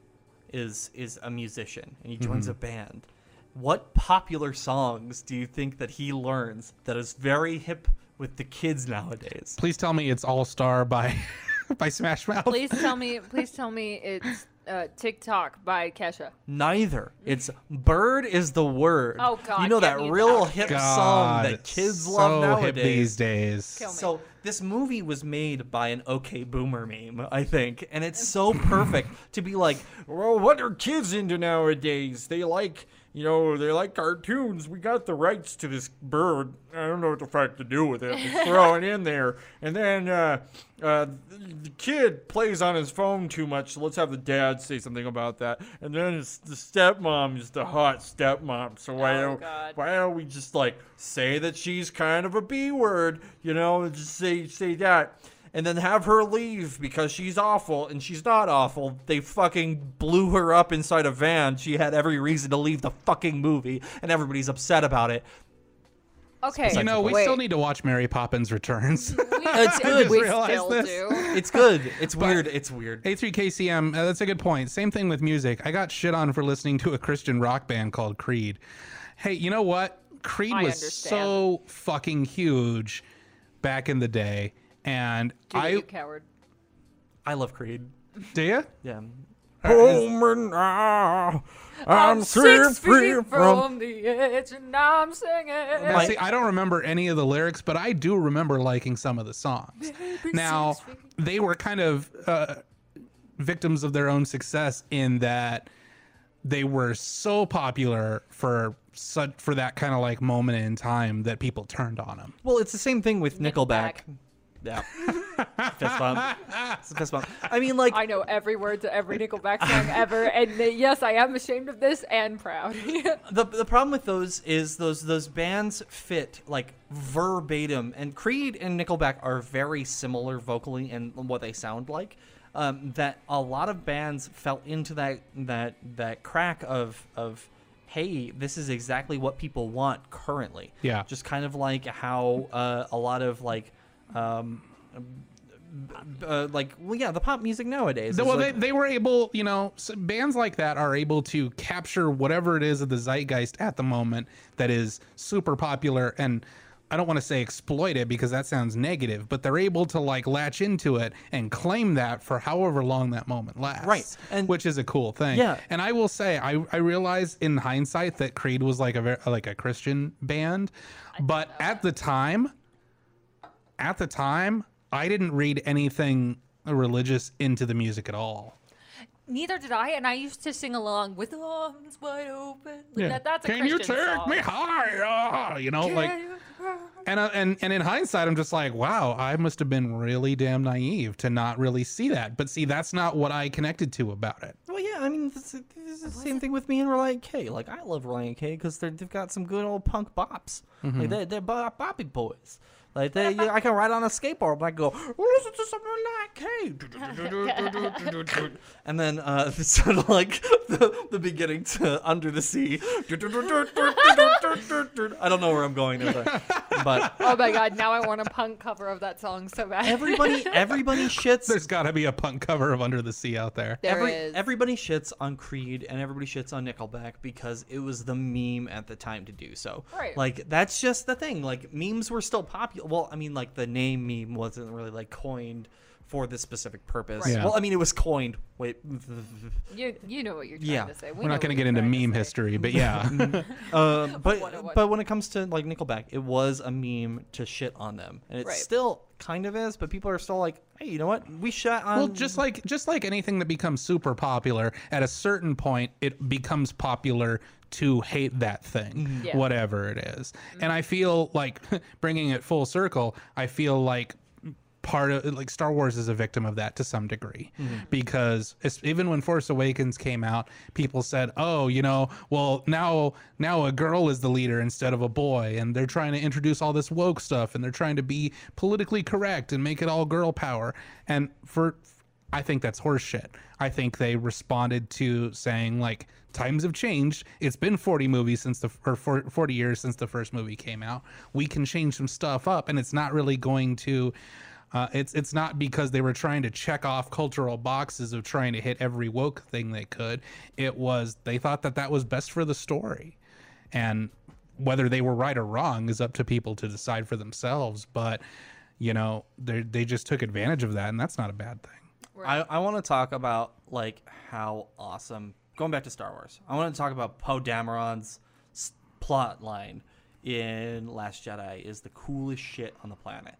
Speaker 4: is is a musician, and he joins
Speaker 6: Mm-hmm.
Speaker 4: a band. What popular songs do you think that he learns that is very hip with the kids nowadays?
Speaker 6: Please tell me it's All Star by by Smash Mouth.
Speaker 5: Please tell me. Please tell me it's uh, TikTok by Kesha.
Speaker 4: Neither. It's bird is the word.
Speaker 5: Oh, God,
Speaker 4: You know that real
Speaker 5: that.
Speaker 4: hip
Speaker 6: God,
Speaker 4: song that kids
Speaker 6: so
Speaker 4: love nowadays.
Speaker 6: these days.
Speaker 4: So this movie was made by an OK Boomer meme, I think, and it's so perfect to be like, well, what are kids into nowadays? They like, you know, they like cartoons. We got the rights to this bird. I don't know what the fuck to do with it. Just throw it in there, and then uh, uh, the kid plays on his phone too much. So let's have the dad say something about that. And then it's the stepmom is the hot stepmom. So why
Speaker 5: Oh,
Speaker 4: don't
Speaker 5: God.
Speaker 4: why don't we just like say that she's kind of a B word, you know, and just say say that. And then have her leave because she's awful and she's not awful. They fucking blew her up inside a van. She had every reason to leave the fucking movie and everybody's upset about it.
Speaker 5: Okay.
Speaker 6: You know, we
Speaker 5: wait.
Speaker 6: still need to watch Mary Poppins Returns.
Speaker 4: It's good.
Speaker 5: We still
Speaker 6: this.
Speaker 5: do.
Speaker 4: It's good. It's weird. It's weird.
Speaker 6: A3KCM, uh, that's a good point. Same thing with music. I got shit on for listening to a Christian rock band called Creed. Hey, you know what? Creed
Speaker 5: I
Speaker 6: was
Speaker 5: understand.
Speaker 6: so fucking huge back in the day. And
Speaker 5: Do it,
Speaker 6: I
Speaker 5: you coward.
Speaker 4: I love Creed.
Speaker 6: do you?
Speaker 4: Yeah.
Speaker 6: Home
Speaker 5: I'm six feet from the edge and I'm singing.
Speaker 6: Now, see, I don't remember any of the lyrics, but I do remember liking some of the songs. Now, they were kind of uh, victims of their own success in that they were so popular for such for that kind of like moment in time that people turned on them.
Speaker 4: Well, it's the same thing with Nickelback.
Speaker 5: Nickelback.
Speaker 4: Yeah. fist bump. It's a fist bump. I mean, like
Speaker 5: I know every word to every Nickelback song ever, and uh, yes, I am ashamed of this and proud.
Speaker 4: the the problem with those is those those bands fit like verbatim, and Creed and Nickelback are very similar vocally and what they sound like. Um, that a lot of bands fell into that that that crack of of hey, this is exactly what people want currently.
Speaker 6: Yeah.
Speaker 4: just kind of like how uh, a lot of like. Um, uh, like well yeah the pop music nowadays
Speaker 6: well,
Speaker 4: like-
Speaker 6: they, they were able, you know, bands like that are able to capture whatever it is of the zeitgeist at the moment that is super popular and I don't want to say exploit it because that sounds negative, but they're able to like latch into it and claim that for however long that moment lasts.
Speaker 4: Right, and-
Speaker 6: which is a cool thing.
Speaker 4: Yeah.
Speaker 6: And I will say, I, I realize in hindsight that Creed was like a very, like a Christian band, but at the time, at the time, I didn't read anything religious into the music at all.
Speaker 5: Neither did I, and I used to sing along with the arms wide open. Like, that, that's a
Speaker 6: Can you
Speaker 5: Christian
Speaker 6: take
Speaker 5: song.
Speaker 6: me higher? You know, like, and uh, and and in hindsight, I'm just like, wow, I must have been really damn naive to not really see that. But see, that's not what I connected to about it.
Speaker 4: Well, yeah, I mean, it's, it's the same thing with me and Relient K. Like, I love Relient K because they've got some good old punk bops.
Speaker 6: Mm-hmm.
Speaker 4: Like, they're, they're bop- boppy boys. Like, they, yeah, I can ride on a skateboard and I go, listen to some Relient K. and then uh, it's sort of like the, the beginning to Under the Sea. I don't know where I'm going there, but, but
Speaker 5: Oh my god, now I want a punk cover of that song so bad.
Speaker 4: everybody, everybody shits.
Speaker 6: There's got to be a punk cover of Under the Sea out there.
Speaker 5: There
Speaker 4: Every,
Speaker 5: is.
Speaker 4: Everybody shits on Creed and everybody shits on Nickelback because it was the meme at the time to do so.
Speaker 5: Right.
Speaker 4: Like that's just the thing. Like memes were still popular. Well, I mean, like the name meme wasn't really like coined for this specific purpose.
Speaker 6: Right. Yeah.
Speaker 4: Well, I mean, it was coined. Wait.
Speaker 5: You you know what you're trying
Speaker 4: Yeah.
Speaker 5: to say. We
Speaker 6: We're not going to get into meme history, but yeah.
Speaker 4: Uh, but but when it comes to like Nickelback, it was a meme to shit on them, and it
Speaker 5: Right.
Speaker 4: still kind of is. But people are still like, hey, you know what? We shot on.
Speaker 6: well, just like just like anything that becomes super popular, at a certain point, it becomes popular to hate that thing, mm-hmm.
Speaker 5: Yeah.
Speaker 6: whatever it is. And mm-hmm. I feel like bringing it full circle, I feel like part of like Star Wars is a victim of that to some degree mm-hmm. because it's, even when Force Awakens came out, people said, "Oh, you know, well now now a girl is the leader instead of a boy, and they're trying to introduce all this woke stuff, and they're trying to be politically correct and make it all girl power." And for I think that's horseshit. I think they responded to saying like times have changed. It's been 40 movies since the or 40 years since the first movie came out. We can change some stuff up, and it's not really going to. Uh, it's it's not because they were trying to check off cultural boxes of trying to hit every woke thing they could. It was they thought that that was best for the story, and whether they were right or wrong is up to people to decide for themselves. But you know, they they just took advantage of that, and that's not a bad thing.
Speaker 4: I, I want to talk about like how awesome going back to Star Wars. I want to talk about Poe Dameron's s- plot line in Last Jedi is the coolest shit on the planet.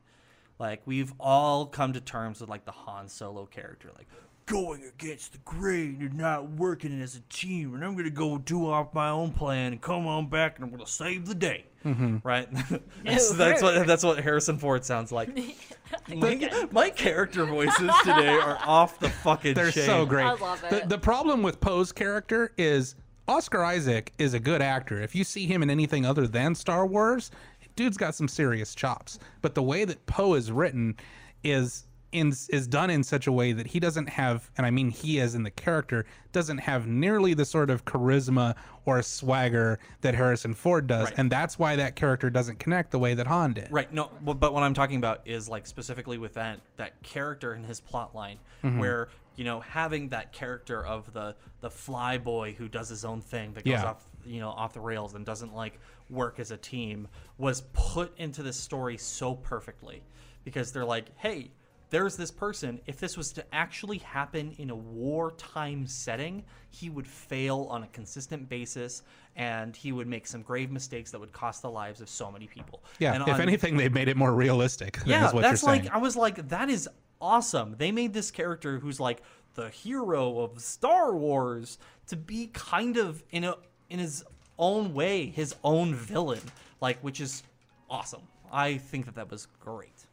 Speaker 4: Like we've all come to terms with like the Han Solo character, like going against the grain and not working as a team, and I'm gonna go do off my own plan and come on back and I'm gonna save the day. Mm-hmm. Right? that's, that's what that's what Harrison Ford sounds like. my, my character voices today are off the fucking
Speaker 6: They're
Speaker 4: chain.
Speaker 6: so great.
Speaker 5: I love
Speaker 6: The, the problem with Poe's character is Oscar Isaac is a good actor. If you see him in anything other than Star Wars, dude's got some serious chops. But the way that Poe is written is in, is done in such a way that he doesn't have, and I mean he as in the character, doesn't have nearly the sort of charisma or swagger that Harrison Ford does,
Speaker 4: Right.
Speaker 6: and that's why that character doesn't connect the way that Han did.
Speaker 4: Right. No, but what I'm talking about is like specifically with that that character in his plot line,
Speaker 6: Mm-hmm.
Speaker 4: where you know having that character of the the fly boy who does his own thing that goes
Speaker 6: Yeah.
Speaker 4: off you know off the rails and doesn't like work as a team was put into this story so perfectly because they're like, hey. There's this person. If this was to actually happen in a wartime setting, he would fail on a consistent basis, and he would make some grave mistakes that would cost the lives of so many people.
Speaker 6: Yeah,
Speaker 4: And
Speaker 6: if
Speaker 4: on-
Speaker 6: anything, they've made it more realistic.
Speaker 4: yeah, that's
Speaker 6: saying.
Speaker 4: like I was like, that is awesome. They made this character who's like the hero of Star Wars to be kind of in a in his own way, his own villain, like which is awesome. I think that that was great.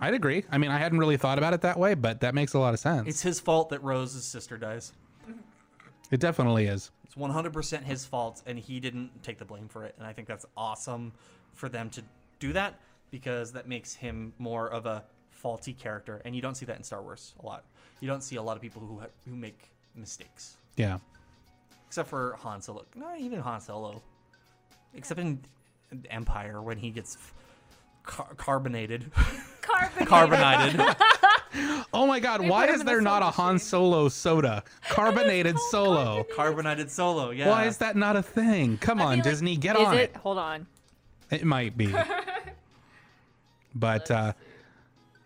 Speaker 6: I'd agree. I mean, I hadn't really thought about it that way, but that makes a lot of sense.
Speaker 4: It's his fault that Rose's sister dies.
Speaker 6: it definitely is.
Speaker 4: It's 100% his fault, and he didn't take the blame for it. And I think that's awesome for them to do that because that makes him more of a faulty character. And you don't see that in Star Wars a lot. You don't see a lot of people who ha- who make mistakes,
Speaker 6: Yeah.
Speaker 4: except for Han Solo. Not even Han Solo, except in Empire when he gets car- carbonated,
Speaker 5: Carbon.
Speaker 4: carbonated.
Speaker 6: Oh my God!
Speaker 5: They
Speaker 6: Why is there not a
Speaker 5: soda
Speaker 6: Han
Speaker 5: machine.
Speaker 6: Solo soda? Carbonated solo.
Speaker 4: carbonated Solo. Yeah.
Speaker 6: Why is that not a thing? Come on,
Speaker 5: like-
Speaker 6: Disney, get
Speaker 5: Is
Speaker 6: on
Speaker 5: it?
Speaker 6: it.
Speaker 5: Hold on.
Speaker 6: It might be. but uh,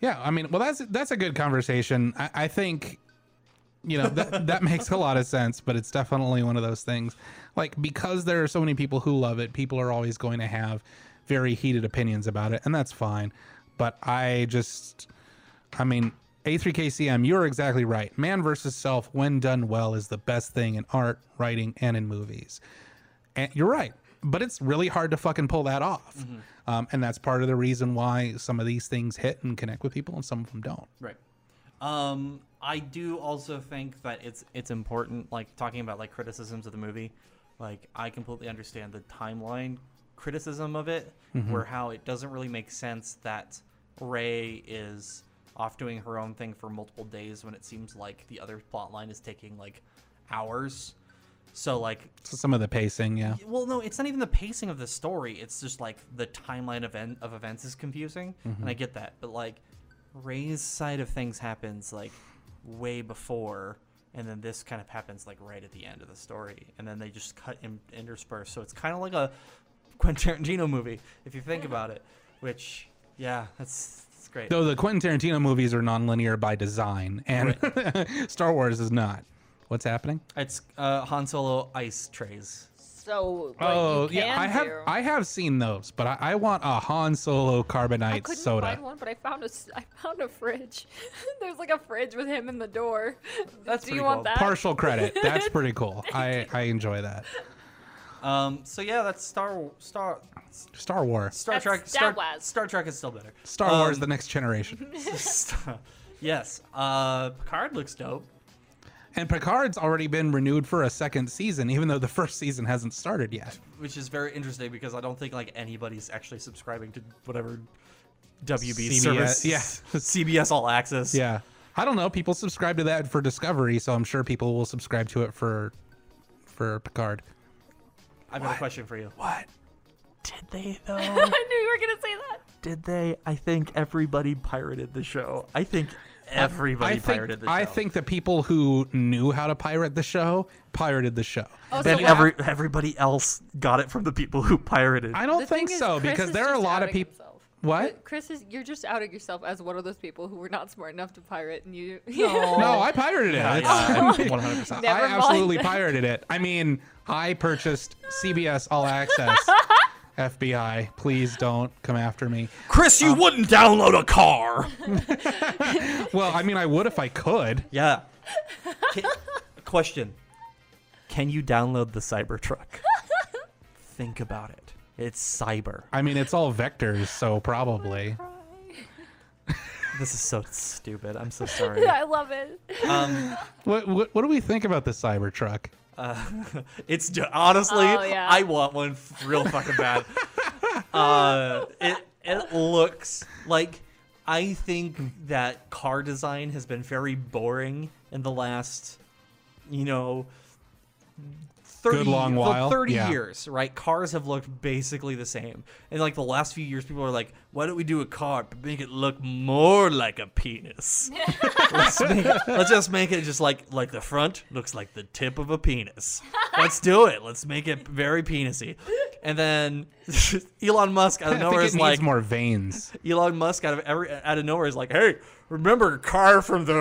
Speaker 6: yeah, I mean, well, that's that's a good conversation. I, I think, you know, that that makes a lot of sense. But it's definitely one of those things. Like because there are so many people who love it, people are always going to have very heated opinions about it, and that's fine. But I just, I mean. A3KCM, you're exactly right. Man versus self, when done well, is the best thing in art, writing, and in movies. And you're right, but it's really hard to fucking pull that off. Um, and that's part of the reason why some of these things hit and connect with people, and some of them don't.
Speaker 4: Right. Um, I do also think that it's it's important, like talking about like criticisms of the movie. Like I completely understand the timeline criticism of it, where how it doesn't really make sense that Rey is off doing her own thing for multiple days when it seems like the other plot line is taking like hours. So like
Speaker 6: So some of the pacing, yeah.
Speaker 4: well, no, it's not even the pacing of the story. It's just like the timeline of, en- of events is confusing, and I mm-hmm. get that. But like, Rey's side of things happens like way before, and then this kind of happens like right at the end of the story, and then they just cut and intersperse. So it's kind of like a Quentin Tarantino movie if you think about it. Which, yeah, that's that's great.
Speaker 6: Though the Quentin Tarantino movies are nonlinear by design, and Star Wars is not. What's happening?
Speaker 4: It's uh, Han Solo ice trays.
Speaker 5: So. What
Speaker 6: oh,
Speaker 5: you
Speaker 6: yeah,
Speaker 5: can
Speaker 6: I have
Speaker 5: do-
Speaker 6: I have seen those, but I, I want a Han Solo
Speaker 5: I
Speaker 6: carbonite
Speaker 5: couldn't
Speaker 6: soda.
Speaker 5: find one, but I found a s- I found a fridge. There's like a fridge with him in the door.
Speaker 4: That's
Speaker 5: Do you
Speaker 4: pretty
Speaker 5: want
Speaker 4: cool.
Speaker 5: that?
Speaker 6: Partial credit. That's pretty cool. I I enjoy that.
Speaker 4: Um, so yeah, that's Star Star
Speaker 6: Star Wars.
Speaker 4: Star
Speaker 5: That's
Speaker 4: Trek.
Speaker 5: Star
Speaker 4: Star,
Speaker 5: Wars.
Speaker 4: Star Trek is still better.
Speaker 6: Star Wars:
Speaker 4: Um,
Speaker 6: The Next Generation.
Speaker 4: yes. Uh, Picard looks dope.
Speaker 6: And Picard's already been renewed for a second season, even though the first season hasn't started yet.
Speaker 4: which is very interesting because I don't think like anybody's actually subscribing to whatever WB
Speaker 6: CBS
Speaker 4: service.
Speaker 6: yeah.
Speaker 4: CBS All Access.
Speaker 6: Yeah. I don't know. People subscribe to that for Discovery, so I'm sure people will subscribe to it for for Picard.
Speaker 4: I've got a question for you.
Speaker 6: What?
Speaker 4: Did they though?
Speaker 5: I knew you were gonna say that.
Speaker 4: Did they? I think everybody pirated the show. I think everybody
Speaker 6: I think
Speaker 4: pirated the show.
Speaker 6: I think the people who knew how to pirate the show pirated the show.
Speaker 5: Oh,
Speaker 4: then
Speaker 5: so
Speaker 4: every everybody else got it from the people who pirated.
Speaker 6: I don't
Speaker 5: the
Speaker 6: think so because there are a lot of
Speaker 5: outing
Speaker 6: people.
Speaker 5: Himself.
Speaker 6: What?
Speaker 5: Chris is you're just outing yourself as one of those people who were not smart enough to pirate, and you.
Speaker 6: No, no I pirated it.
Speaker 4: Yeah,
Speaker 6: It's-
Speaker 4: yeah, 100%.
Speaker 6: I
Speaker 5: Never mind
Speaker 6: absolutely
Speaker 5: then.
Speaker 6: pirated it. I mean, I purchased CBS All Access. FBI, please don't come after me.
Speaker 4: Chris, you um, wouldn't download a car.
Speaker 6: Well, I mean, I would if I could.
Speaker 4: Yeah. Can, question: Can you download the Cybertruck? Think about it. It's cyber.
Speaker 6: I mean, it's all vectors, so probably.
Speaker 4: This is so stupid. I'm so sorry.
Speaker 5: I love it.
Speaker 4: Um,
Speaker 6: What, what, what do we think about the Cybertruck?
Speaker 4: it's ju- honestly,
Speaker 5: Oh, yeah.
Speaker 4: I want one f- real fucking bad. uh, it it looks like I think that car design has been very boring in the last, you know. 30,
Speaker 6: Good long
Speaker 4: the
Speaker 6: while,
Speaker 4: 30
Speaker 6: yeah.
Speaker 4: years, right? Cars have looked basically the same. And like the last few years, people are like, why don't we do a car but make it look more like a penis? let's, make it, let's just make it just like like the front looks like the tip of a penis. Let's do it. Let's make it very penisy. And then Elon Musk out of nowhere is like
Speaker 6: more veins.
Speaker 4: Elon Musk out of every out of nowhere is like, hey, remember a car from the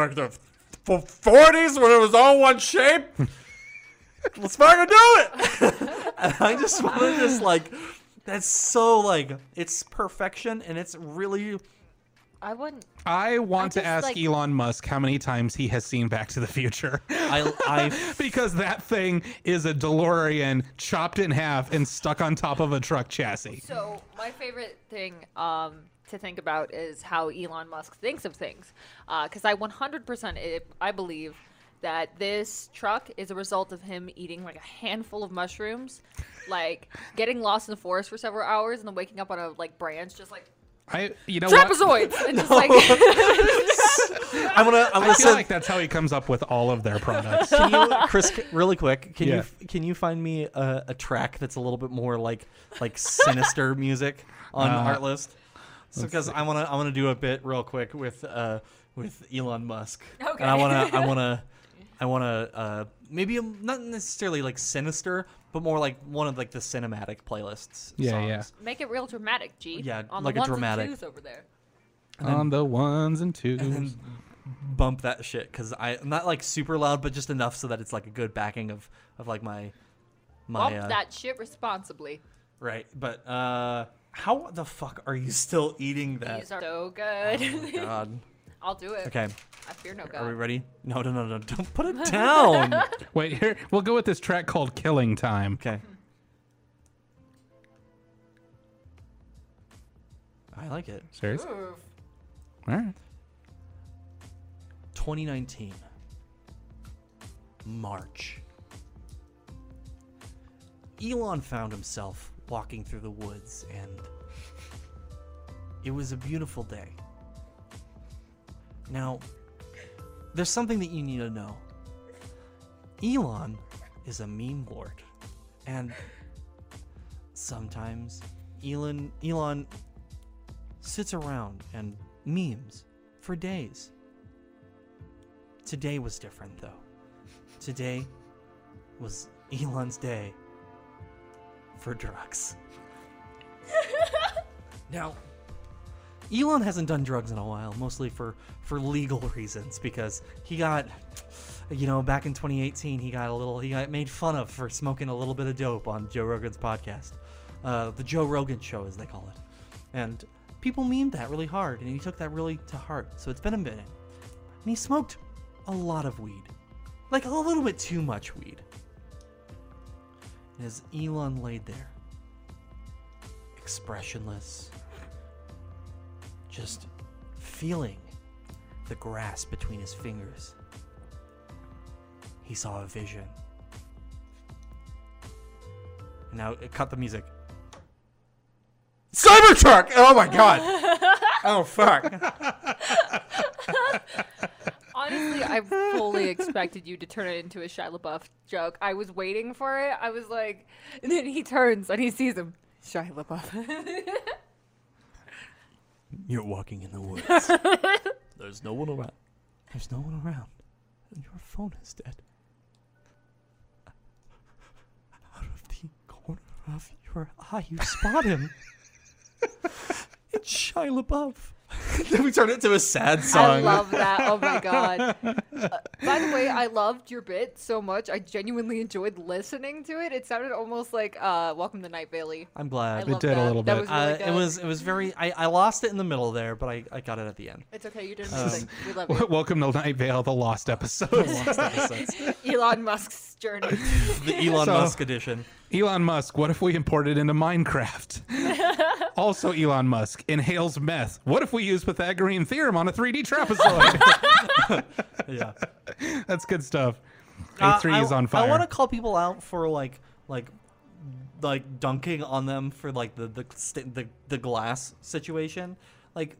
Speaker 4: the forties when it was all one shape? Let's fucking do it. I just want to just like, that's so like, it's perfection and it's really
Speaker 5: I wouldn't.
Speaker 6: I want to
Speaker 5: just,
Speaker 6: ask
Speaker 5: like-
Speaker 6: Elon Musk how many times he has seen Back to the Future.
Speaker 4: I, I
Speaker 6: because that thing is a DeLorean chopped in half and stuck on top of a truck chassis.
Speaker 5: So my favorite thing um, to think about is how Elon Musk thinks of things, because I 100% I- I believe that this truck is a result of him eating like a handful of mushrooms, like getting lost in the forest for several hours, and then waking up on a like branch, just like
Speaker 6: I, you know what?
Speaker 5: trapezoids, and just like
Speaker 4: I'm gonna I'm gonna
Speaker 6: feel like that's how he comes up with all of their products.
Speaker 4: can you, Chris, really quick, can
Speaker 6: Yeah.
Speaker 4: you can you find me a, a track that's a little bit more like like sinister music on
Speaker 6: Uh,
Speaker 4: Artlist? Because I wanna I wanna do a bit real quick with uh with Elon Musk.
Speaker 5: Okay.
Speaker 4: And I wanna I wanna I wanna uh maybe not necessarily like sinister, but more like one of like the cinematic playlists.
Speaker 6: Yeah,
Speaker 4: songs.
Speaker 6: yeah.
Speaker 5: make it real dramatic, G.
Speaker 4: Yeah,
Speaker 5: on
Speaker 4: like a
Speaker 5: the ones
Speaker 4: dramatic.
Speaker 5: and twos over there.
Speaker 6: on the ones and twos.
Speaker 4: And then bump that shit because I not like super loud, but just enough so that it's like a good backing of of like my my
Speaker 5: Bump
Speaker 4: uh,
Speaker 5: that shit responsibly.
Speaker 4: Right, but uh how the fuck are you still eating that?
Speaker 5: These are so good.
Speaker 4: God.
Speaker 5: I'll do it.
Speaker 4: Okay,
Speaker 5: I fear no go.
Speaker 4: are we ready? No, no, no, no! Don't put it down.
Speaker 6: Wait, here we'll go with this track called "Killing Time."
Speaker 4: okay. I like it.
Speaker 6: Serious?
Speaker 5: Oof.
Speaker 6: All right.
Speaker 4: 2019, March. Elon found himself walking through the woods, and it was a beautiful day. Now, there's something that you need to know. Elon is a meme lord, and sometimes Elon Elon sits around and memes for days. Today was different, though. Today was Elon's day for drugs. now, Elon hasn't done drugs in a while, mostly for for legal reasons, because he got, you know, back in 2018, he got a little, he got made fun of for smoking a little bit of dope on Joe Rogan's podcast, uh, the Joe Rogan Show, as they call it, and people memed that really hard, and he took that really to heart. So it's been a minute, and he smoked a lot of weed, like a little bit too much weed. And as Elon laid there, expressionless, just feeling the grass between his fingers, he saw a vision. And now, cut the music. Cybertruck! Oh my god! oh fuck!
Speaker 5: Honestly, I fully expected you to turn it into a Shia LaBeouf joke. I was waiting for it. I was like, and then he turns and he sees him. Shia LaBeouf.
Speaker 4: You're walking in the woods. There's no one around. There's no one around. And your phone is dead. Out of the corner of your eye, you spot him. it's Shia LaBeouf. then we turn it to a sad song.
Speaker 5: I love that. Oh my god. Uh, by the way, I loved your bit so much. I genuinely enjoyed listening to it. It sounded almost like uh, "Welcome to Night Valley."
Speaker 4: I'm
Speaker 5: I
Speaker 4: glad.
Speaker 5: love
Speaker 6: did a
Speaker 5: that.
Speaker 6: little
Speaker 5: That
Speaker 6: bit.
Speaker 5: was really
Speaker 4: Uh,
Speaker 5: good.
Speaker 4: it was it was very I, I lost it in the middle there, but I, I got it at the end.
Speaker 5: It's okay. You did
Speaker 4: Um,
Speaker 5: we love you.
Speaker 6: Welcome to Night Vale, the lost episode.
Speaker 5: Elon Musk's journey.
Speaker 4: the Elon
Speaker 6: So-
Speaker 4: Musk edition.
Speaker 6: Elon Musk, what if we imported into Minecraft? Also, Elon Musk inhales meth. What if we use Pythagorean theorem on a 3D trapezoid?
Speaker 4: Yeah.
Speaker 6: That's good stuff.
Speaker 4: Uh,
Speaker 6: A3
Speaker 4: I-
Speaker 6: is on fire.
Speaker 4: I want to call people out for like like like dunking on them for like the the the, the glass situation. Like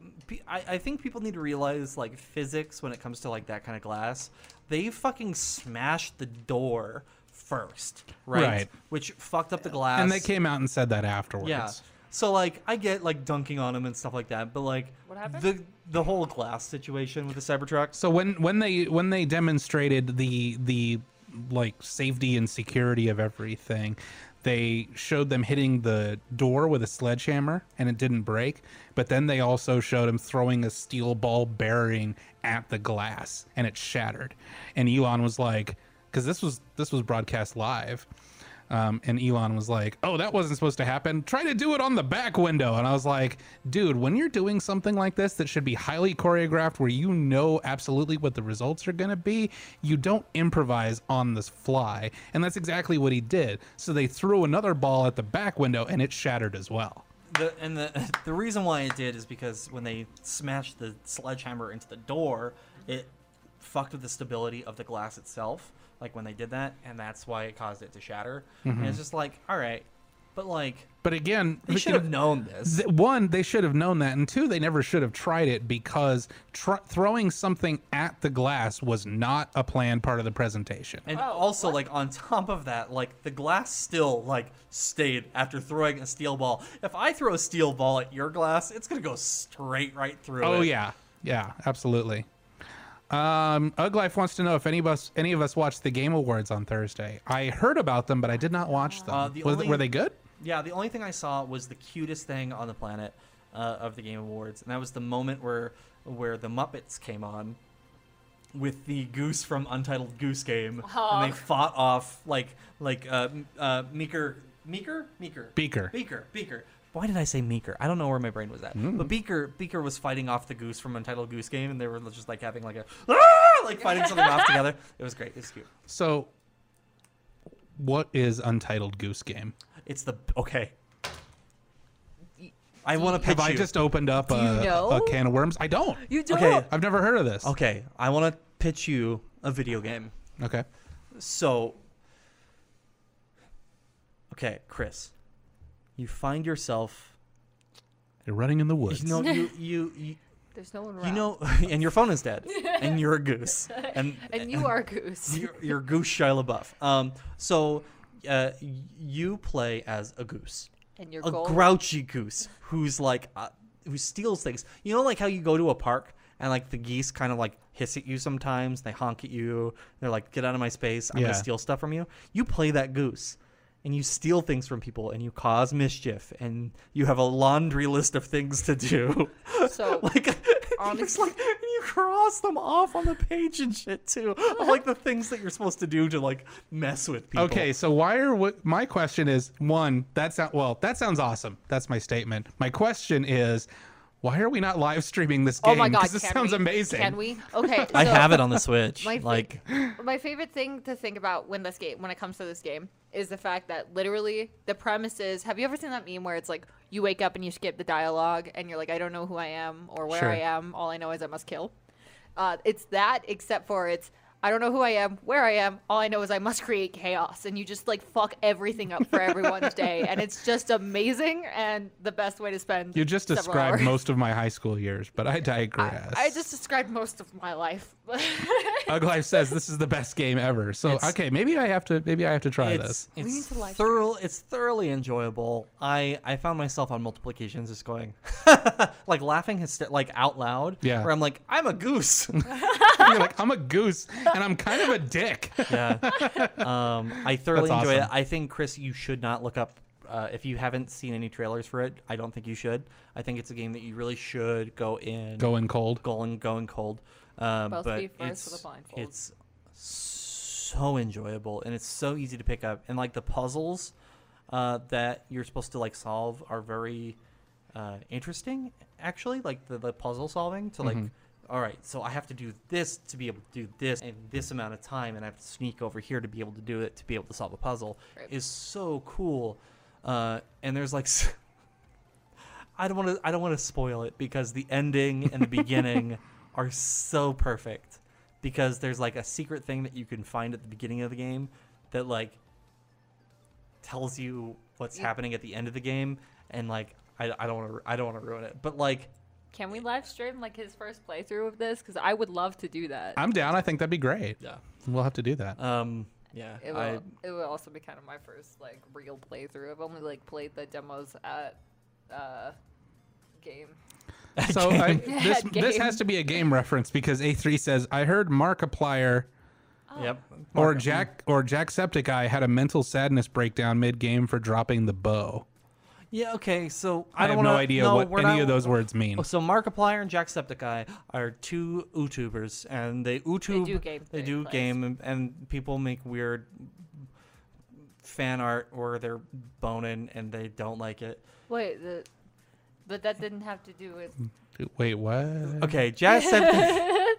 Speaker 4: I, I think people need to realize like physics when it comes to like that kind of glass. They fucking smashed the door first, right?
Speaker 6: Right.
Speaker 4: Which fucked up the glass.
Speaker 6: and they came out and said that afterwards.
Speaker 4: Yeah. So like I get like dunking on him and stuff like that, but like
Speaker 5: What happened?
Speaker 4: the the whole glass situation with the Cybertruck.
Speaker 6: So when when they when they demonstrated the the like safety and security of everything, they showed them hitting the door with a sledgehammer and it didn't break. But then they also showed him throwing a steel ball bearing at the glass and it shattered. And Elon was like, because this was this was broadcast live. Um, and Elon was like, "Oh, that wasn't supposed to happen. Try to do it on the back window." And I was like, "Dude, when you're doing something like this that should be highly choreographed, where you know absolutely what the results are going to be, you don't improvise on the fly." And that's exactly what he did. So they threw another ball at the back window, and it shattered as well.
Speaker 4: the and the the reason why it did is because when they smashed the sledgehammer into the door, it fucked with the stability of the glass itself. Like when they did that, and that's why it caused it to shatter. And it's mm-hmm. just like, all right, but like
Speaker 6: But again,
Speaker 4: they should have known this.
Speaker 6: th- one, they should have known that, and two, they never should have tried it because tr- throwing something at the glass was not a planned part of the presentation.
Speaker 4: And
Speaker 5: Oh,
Speaker 4: also,
Speaker 5: what?
Speaker 4: like on top of that, like the glass still like stayed after throwing a steel ball. If I throw a steel ball at your glass, it's gonna go straight right through.
Speaker 6: Oh
Speaker 4: it.
Speaker 6: yeah, yeah, absolutely. Um, Uglife wants to know if any of us any of us watched the Game Awards on Thursday. I heard about them, but I did not watch them.
Speaker 4: Uh, the
Speaker 6: Was-
Speaker 4: only-
Speaker 6: were they good?
Speaker 4: Yeah, the only thing I saw was the cutest thing on the planet uh, of the Game Awards, and that was the moment where where the Muppets came on with the goose from Untitled Goose Game, and they fought off like like uh, m- uh, Meeker Meeker Meeker
Speaker 6: Beaker.
Speaker 4: Beaker Beaker. Why did I say Meeker? I don't know where my brain was at. But Beaker Beaker was fighting off the goose from Untitled Goose Game, and they were just like having like a "Ah!" like fighting something off together. It was great. It was cute.
Speaker 6: So, what is Untitled Goose Game?
Speaker 4: It's the okay. I want to pitch
Speaker 6: Have I
Speaker 4: you.
Speaker 6: just opened up
Speaker 5: you
Speaker 6: a,
Speaker 5: know?
Speaker 6: a can of worms? I don't.
Speaker 5: You don't.
Speaker 4: Okay.
Speaker 6: I've never heard of this.
Speaker 4: Okay, I want to pitch you a video game.
Speaker 6: Okay.
Speaker 4: So, okay, Chris, you find yourself,
Speaker 6: You're running in the woods.
Speaker 4: you know, you you you,
Speaker 5: There's no one around.
Speaker 4: you know, and your phone is dead, and you're a goose, and
Speaker 5: and you are Goose.
Speaker 4: you're, you're Goose Shia LaBeouf. Um, so, uh, y- you play as a goose,
Speaker 5: And your
Speaker 4: a
Speaker 5: goal.
Speaker 4: grouchy goose who's like uh, who steals things. You know, like how you go to a park and like the geese kind of like hiss at you sometimes. They honk at you. They're like, "Get out of my space! I'm
Speaker 6: Yeah.
Speaker 4: gonna steal stuff from you." You play that goose. And you steal things from people, and you cause mischief, and you have a laundry list of things to do.
Speaker 5: So
Speaker 4: like, it's
Speaker 5: honest-
Speaker 4: like, and you cross them off on the page and shit too, of like the things that you're supposed to do to like mess with people.
Speaker 6: Okay, so why are what my question is one that sound well that sounds awesome. That's my statement. My question is why are we not live streaming this game?
Speaker 5: oh my god,
Speaker 6: this sounds
Speaker 5: we?
Speaker 6: amazing.
Speaker 5: Can we? Okay.
Speaker 4: I have it on the Switch.
Speaker 5: My fa-
Speaker 4: like,
Speaker 5: my favorite thing to think about when this game, when it comes to this game, is the fact that literally the premise is. Have you ever seen that meme where it's like you wake up and you skip the dialogue and you're like, I don't know who I am or where
Speaker 6: Sure.
Speaker 5: I am. All I know is I must kill. Uh, it's that, except for it's I don't know who I am, where I am. All I know is I must create chaos, and you just like fuck everything up for everyone's day, and it's just amazing and the best way to spend.
Speaker 6: You just described
Speaker 5: hours.
Speaker 6: most of my high school years, but I digress.
Speaker 5: I just described most of my life.
Speaker 6: Uglife says this is the best game ever. So
Speaker 4: It's-
Speaker 6: okay, maybe I have to maybe I have to try
Speaker 4: it's
Speaker 6: this.
Speaker 4: It's
Speaker 5: to live
Speaker 4: thorough. It's thoroughly enjoyable. I I found myself on multiple occasions just going, like laughing hyster- like out loud.
Speaker 6: Yeah.
Speaker 4: Where I'm like, I'm a goose.
Speaker 6: You're like I'm a goose and I'm kind of a dick.
Speaker 4: yeah. Um, I thoroughly
Speaker 6: That's
Speaker 4: enjoy it. I think Chris, you should not look up. Uh, if you haven't seen any trailers for it, I don't think you should. I think it's a game that you really should go in,
Speaker 6: Going cold.
Speaker 4: going, going cold. Um,
Speaker 5: Both
Speaker 4: but
Speaker 5: feet first with
Speaker 4: it's,
Speaker 5: blindfold.
Speaker 4: it's so enjoyable and it's so easy to pick up. And like the puzzles uh, that you're supposed to like solve are very uh, interesting. Actually, like the, the puzzle solving to like. All right, so I have to do this to be able to do this in this amount of time, and I have to sneak over here to be able to do it to be able to solve a puzzle.
Speaker 5: Right.
Speaker 4: Is so cool, uh, and there's like s- I don't want to. I don't want to spoil it because the ending and the beginning are so perfect. Because there's like a secret thing that you can find at the beginning of the game that like tells you what's
Speaker 5: You-
Speaker 4: happening at the end of the game, and like I, I don't want to. I don't want to ruin it. But like
Speaker 5: Can we live stream like his first playthrough of this? Because I would love to do that.
Speaker 6: I'm down. I think that'd be great.
Speaker 4: yeah,
Speaker 6: We'll have to do that.
Speaker 4: um, yeah.
Speaker 5: it will.
Speaker 4: I
Speaker 5: it will also be kind of my first like real playthrough. I've only like played the demos at uh, game.
Speaker 6: So I, this
Speaker 5: Game.
Speaker 6: this has to be a game reference because A3 says I heard Markiplier oh.
Speaker 4: yep.
Speaker 6: or Jack mm. or Jacksepticeye had a mental sadness breakdown mid game for dropping the bow.
Speaker 4: Yeah. Okay. So
Speaker 6: I,
Speaker 4: I, don't
Speaker 6: have no
Speaker 4: wanna-
Speaker 6: idea
Speaker 4: no,
Speaker 6: what any
Speaker 4: not-
Speaker 6: of those words mean.
Speaker 4: Oh, so Markiplier and Jacksepticeye are two YouTubers, and they YouTube.
Speaker 5: do game
Speaker 4: They do game, and, and people make weird fan art where they're boning and they don't like it.
Speaker 5: Wait, the, but that didn't have to do with
Speaker 6: Wait, what?
Speaker 4: Okay, Jacksepticeye.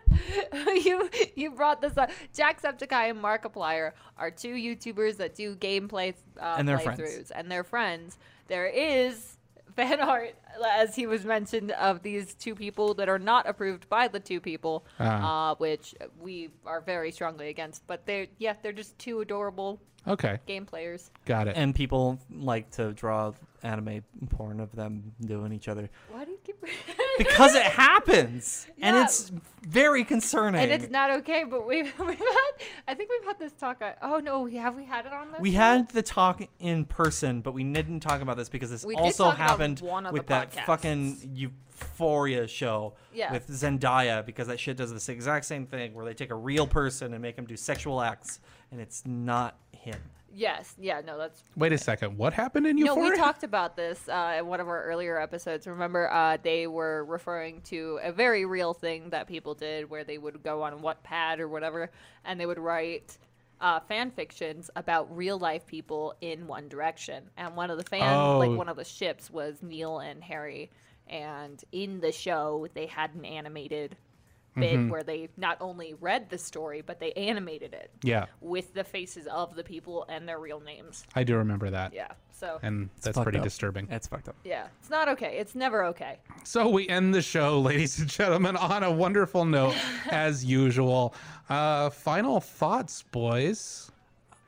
Speaker 5: you. You brought this up. Jacksepticeye and Markiplier are two YouTubers that do gameplay uh,
Speaker 4: And they're friends.
Speaker 5: and they're friends. There is fan art, as he was mentioned, of these two people that are not approved by the two people,
Speaker 6: Ah.
Speaker 5: uh, which we are very strongly against. But they're yeah, they're just two adorable
Speaker 6: Okay,
Speaker 5: game players.
Speaker 6: got it.
Speaker 4: and people like to draw anime porn of them doing each other
Speaker 5: Why do you keep?
Speaker 4: because it happens, and it's very concerning.
Speaker 5: and it's not okay. But we've we've had. I think we've had this talk. uh, Oh no, have we had it on this?
Speaker 4: We
Speaker 5: show?
Speaker 4: had the talk in person, but we didn't talk about this because this
Speaker 5: We
Speaker 4: also happened
Speaker 5: one of
Speaker 4: with
Speaker 5: the
Speaker 4: that
Speaker 5: podcasts.
Speaker 4: fucking Euphoria show
Speaker 5: Yeah.
Speaker 4: with Zendaya because that shit does this exact same thing where they take a real person and make him do sexual acts, and it's not him.
Speaker 5: Yes. Yeah. No, that's
Speaker 6: Wait a second. What happened in Euphoria?
Speaker 5: No, we talked about this uh, in one of our earlier episodes. Remember, uh, they were referring to a very real thing that people did where they would go on Wattpad or whatever, and they would write uh, fan fictions about real life people in One Direction. And one of the fan,
Speaker 6: Oh.
Speaker 5: like one of the ships, was Niall and Harry. And in the show, they had an animated bit
Speaker 6: Mm-hmm.
Speaker 5: where they not only read the story, but they animated it
Speaker 6: yeah,
Speaker 5: with the faces of the people and their real names.
Speaker 6: I do remember that.
Speaker 5: Yeah. So.
Speaker 6: And that's pretty
Speaker 4: up.
Speaker 6: disturbing.
Speaker 4: That's fucked up.
Speaker 5: Yeah, it's not okay. It's never okay.
Speaker 6: So we end the show, ladies and gentlemen, on a wonderful note, as usual. Uh, final thoughts, boys.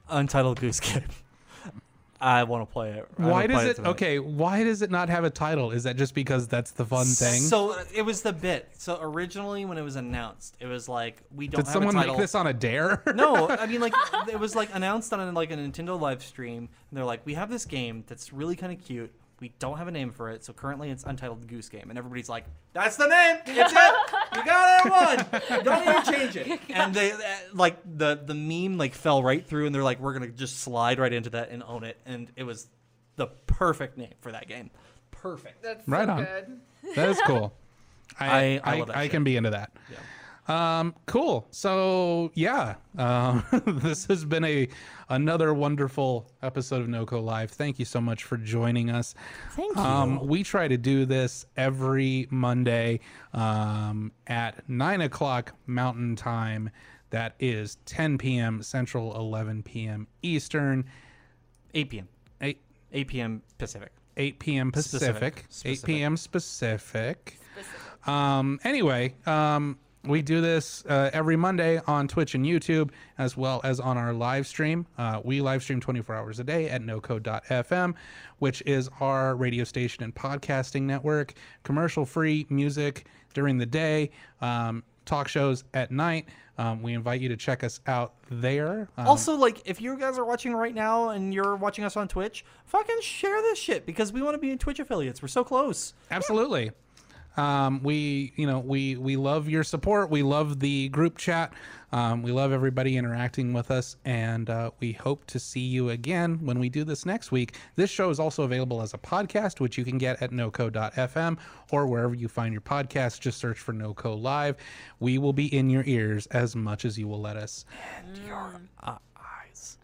Speaker 4: Untitled Goose Game. I want to play it. I
Speaker 6: Why does
Speaker 4: play
Speaker 6: it? Okay, why does it not have a title? Is that just because that's the fun thing?
Speaker 4: So it was the bit. So originally, when it was announced, it was like we don't
Speaker 6: Did
Speaker 4: have
Speaker 6: someone
Speaker 4: a title.
Speaker 6: make this on a dare?
Speaker 4: no, I mean like it was like announced on like a Nintendo live stream, and they're like, we have this game that's really kind of cute. We don't have a name for it, so currently it's Untitled Goose Game, and everybody's like, "That's the name. It's it. You got it one. Don't even change it." And they uh, like the the meme like fell right through, and they're like, "We're gonna just slide right into that and own it," and it was the perfect name for that game. Perfect.
Speaker 5: That's
Speaker 6: Right
Speaker 5: so
Speaker 6: on.
Speaker 5: good.
Speaker 6: that is cool. I
Speaker 4: I-
Speaker 6: I,
Speaker 4: I
Speaker 6: I can be into that. Um, cool. So yeah, um, this has been a another wonderful episode of NoCo Live. Thank you so much for joining us.
Speaker 4: Thank you.
Speaker 6: Um, we try to do this every Monday um, at nine o'clock Mountain Time. That is 10 p.m. Central, 11 p.m. Eastern,
Speaker 4: 8 p.m.
Speaker 6: 8
Speaker 4: 8 p.m. Pacific.
Speaker 6: 8 p.m. Pacific,
Speaker 4: Specific.
Speaker 6: 8 p.m. Specific. Um, anyway, um, we do this uh, every Monday on Twitch and YouTube, as well as on our live stream. Uh, we live stream 24 hours a day at noco.fm, which is our radio station and podcasting network. Commercial free music during the day, um, talk shows at night. Um, we invite you to check us out there. Um,
Speaker 4: Also, like, if you guys are watching right now and you're watching us on Twitch, fucking share this shit because we want to be in Twitch affiliates. We're so close.
Speaker 6: Absolutely. Um, we, you know, we we love your support. We love the group chat. Um, we love everybody interacting with us, and uh, we hope to see you again when we do this next week. This show is also available as a podcast, which you can get at noco.fm or wherever you find your podcast. Just search for NoCo Live. We will be in your ears as much as you will let us.
Speaker 4: Uh, eyes.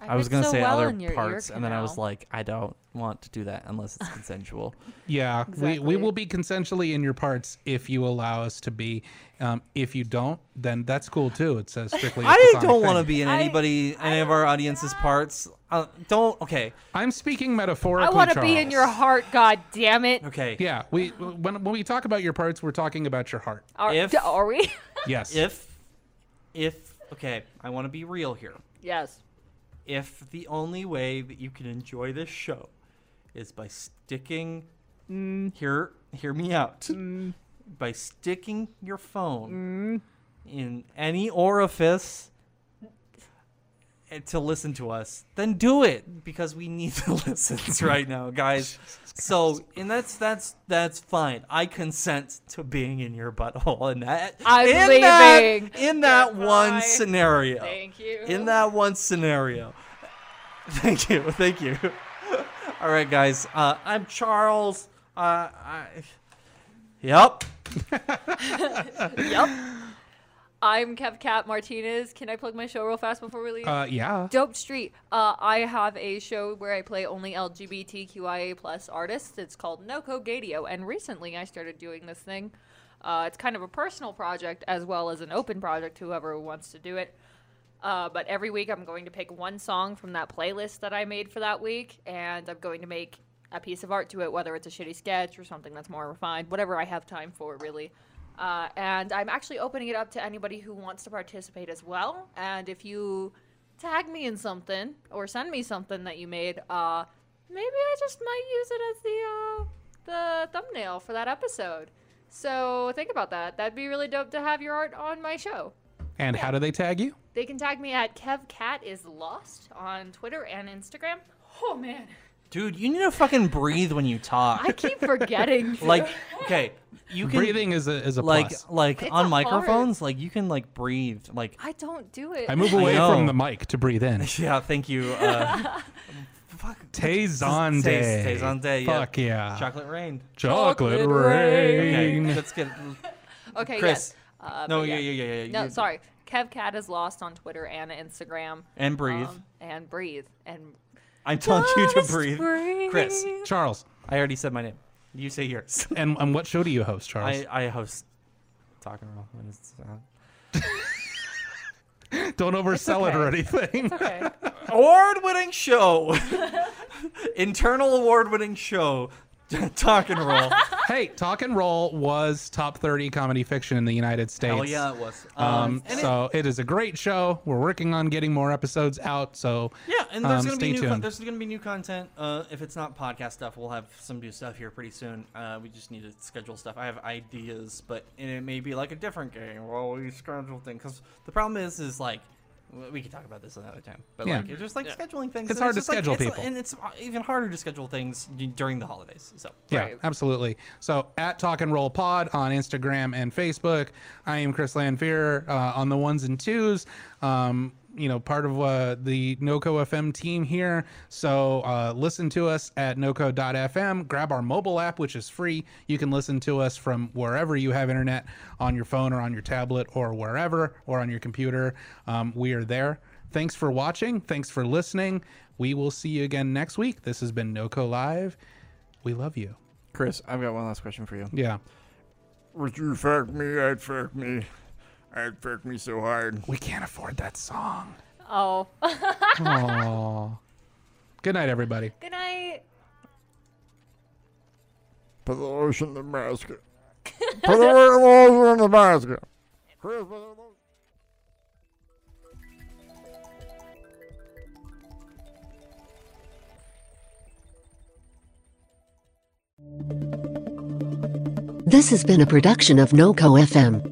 Speaker 5: I
Speaker 4: I, was gonna
Speaker 5: so
Speaker 4: say
Speaker 5: well
Speaker 4: other
Speaker 5: in your ear
Speaker 4: parts, and then I was like, I don't want to do that unless it's consensual.
Speaker 6: Yeah, we, we will be consensually in your parts if you allow us to be. Um, if you don't, then that's cool too. It says strictly. a
Speaker 4: I
Speaker 6: platonic
Speaker 4: don't want to be in
Speaker 5: I-
Speaker 4: anybody, any of our audience's parts. Uh, don't. Okay.
Speaker 6: I'm speaking metaphorically.
Speaker 5: I want to be in your heart. God damn it.
Speaker 4: Okay.
Speaker 6: Yeah, we when when we talk about your parts, we're talking about your heart.
Speaker 5: Are,
Speaker 4: If-
Speaker 5: are we?
Speaker 6: Yes.
Speaker 4: If, if, okay, I want to be real here.
Speaker 5: yes.
Speaker 4: If the only way that you can enjoy this show is by sticking mm. hear hear me out. Mm. By sticking your phone mm. in any orifice to listen to us then do it because we need the listens right now guys so and that's that's that's fine i consent to being in your butthole in that
Speaker 5: I'm
Speaker 4: in that, in that one scenario
Speaker 5: Thank you.
Speaker 4: in that one scenario. Thank you, thank you. All right, guys. Uh, I'm Charles. Uh, I, yep.
Speaker 5: Yep. I'm Kev Cat Martinez. Can I plug my show real fast before we leave?
Speaker 6: Uh, yeah.
Speaker 5: Dope Street. Uh, I have a show where I play only LGBTQIA plus artists. It's called Noco Gadio, and recently I started doing this thing. Uh, it's kind of a personal project as well as an open project. Whoever wants to do it. Uh, but every week I'm going to pick one song from that playlist that I made for that week, and I'm going to make a piece of art to it, whether it's a shitty sketch or something that's more refined, whatever I have time for, really. Uh, and I'm actually opening it up to anybody who wants to participate as well. And if you tag me in something or send me something that you made, uh, maybe I just might use it as the uh, the thumbnail for that episode. So think about that. That'd be really dope to have your art on my show.
Speaker 6: And how do they tag you?
Speaker 5: They can tag me at KevCat is lost on Twitter and Instagram. Oh man,
Speaker 4: Dude, you need to fucking breathe when you talk.
Speaker 5: I keep forgetting.
Speaker 4: like, okay, you can
Speaker 6: Breathing is a is a
Speaker 4: like
Speaker 6: plus.
Speaker 4: like
Speaker 5: It's
Speaker 4: on
Speaker 5: a
Speaker 4: microphones, like you can like breathe. Like,
Speaker 5: I don't do it.
Speaker 6: I move away
Speaker 4: know.
Speaker 6: from the mic to breathe in.
Speaker 4: yeah, thank you. Uh,
Speaker 6: Tazonde.
Speaker 4: Tay- Tayzonde, yeah.
Speaker 6: Fuck yeah.
Speaker 4: chocolate rain.
Speaker 6: Chocolate
Speaker 5: Chocolate
Speaker 6: rain.
Speaker 4: Okay, let's get.
Speaker 5: okay,
Speaker 4: Chris.
Speaker 5: yes. Uh,
Speaker 4: No,
Speaker 5: but
Speaker 4: yeah, yeah, yeah, yeah.
Speaker 5: No,
Speaker 4: you-
Speaker 5: sorry. KevCat is lost on Twitter and Instagram.
Speaker 4: And breathe.
Speaker 5: Um, and breathe. And
Speaker 4: I'm telling you to
Speaker 5: Just
Speaker 4: breathe. Chris,
Speaker 6: Charles.
Speaker 4: I already said my name. You say yours.
Speaker 6: And and what show do you host, Charles?
Speaker 4: I, I host Talking Roll. and it's, uh,
Speaker 6: Don't oversell it or
Speaker 5: okay.
Speaker 6: anything.
Speaker 5: Okay.
Speaker 4: award-winning show, internal award-winning show, Talking Roll.
Speaker 6: Hey, Talk and Roll was top 30 comedy fiction in the United States.
Speaker 4: Oh yeah, it was.
Speaker 6: Um,
Speaker 4: it-
Speaker 6: so it is a great show. We're working on getting more episodes out. So
Speaker 4: Yeah, and there's
Speaker 6: um,
Speaker 4: gonna be new. Con- there's gonna be new content. Uh, if it's not podcast stuff, we'll have some new stuff here pretty soon. Uh, we just need to schedule stuff. I have ideas, but and it may be like a different game. Well, we schedule things because the problem is, is like. W- We can talk about this another time, but
Speaker 6: Yeah.
Speaker 4: like it's just like scheduling things.
Speaker 6: It's
Speaker 4: and
Speaker 6: hard to
Speaker 4: just, like,
Speaker 6: schedule
Speaker 4: it's-
Speaker 6: people.
Speaker 4: and it's even harder to schedule things during the holidays. So
Speaker 6: Yeah,
Speaker 5: Right.
Speaker 6: absolutely. So at Talk and Roll Pod on Instagram and Facebook. I am Chris Lanfear uh, on the ones and twos. Um, you know, part of uh, the NoCo FM team here. So uh, listen to us at noco.fm. Grab our mobile app, which is free. You can listen to us from wherever you have internet on your phone or on your tablet or wherever or on your computer. Um, we are there. Thanks for watching. Thanks for listening. We will see you again next week. This has been NoCo Live. We love you.
Speaker 4: Chris, I've got one last question for you.
Speaker 6: Yeah.
Speaker 7: Would you fuck me? I'd fuck me. I'd fuck me so hard.
Speaker 6: We can't afford that song.
Speaker 5: Oh.
Speaker 6: Aww. Good night, everybody.
Speaker 5: Good night.
Speaker 7: Put the lotion in the basket. Put the lotion in the basket. Chris, put the lotion-
Speaker 8: This has been a production of NoCo FM.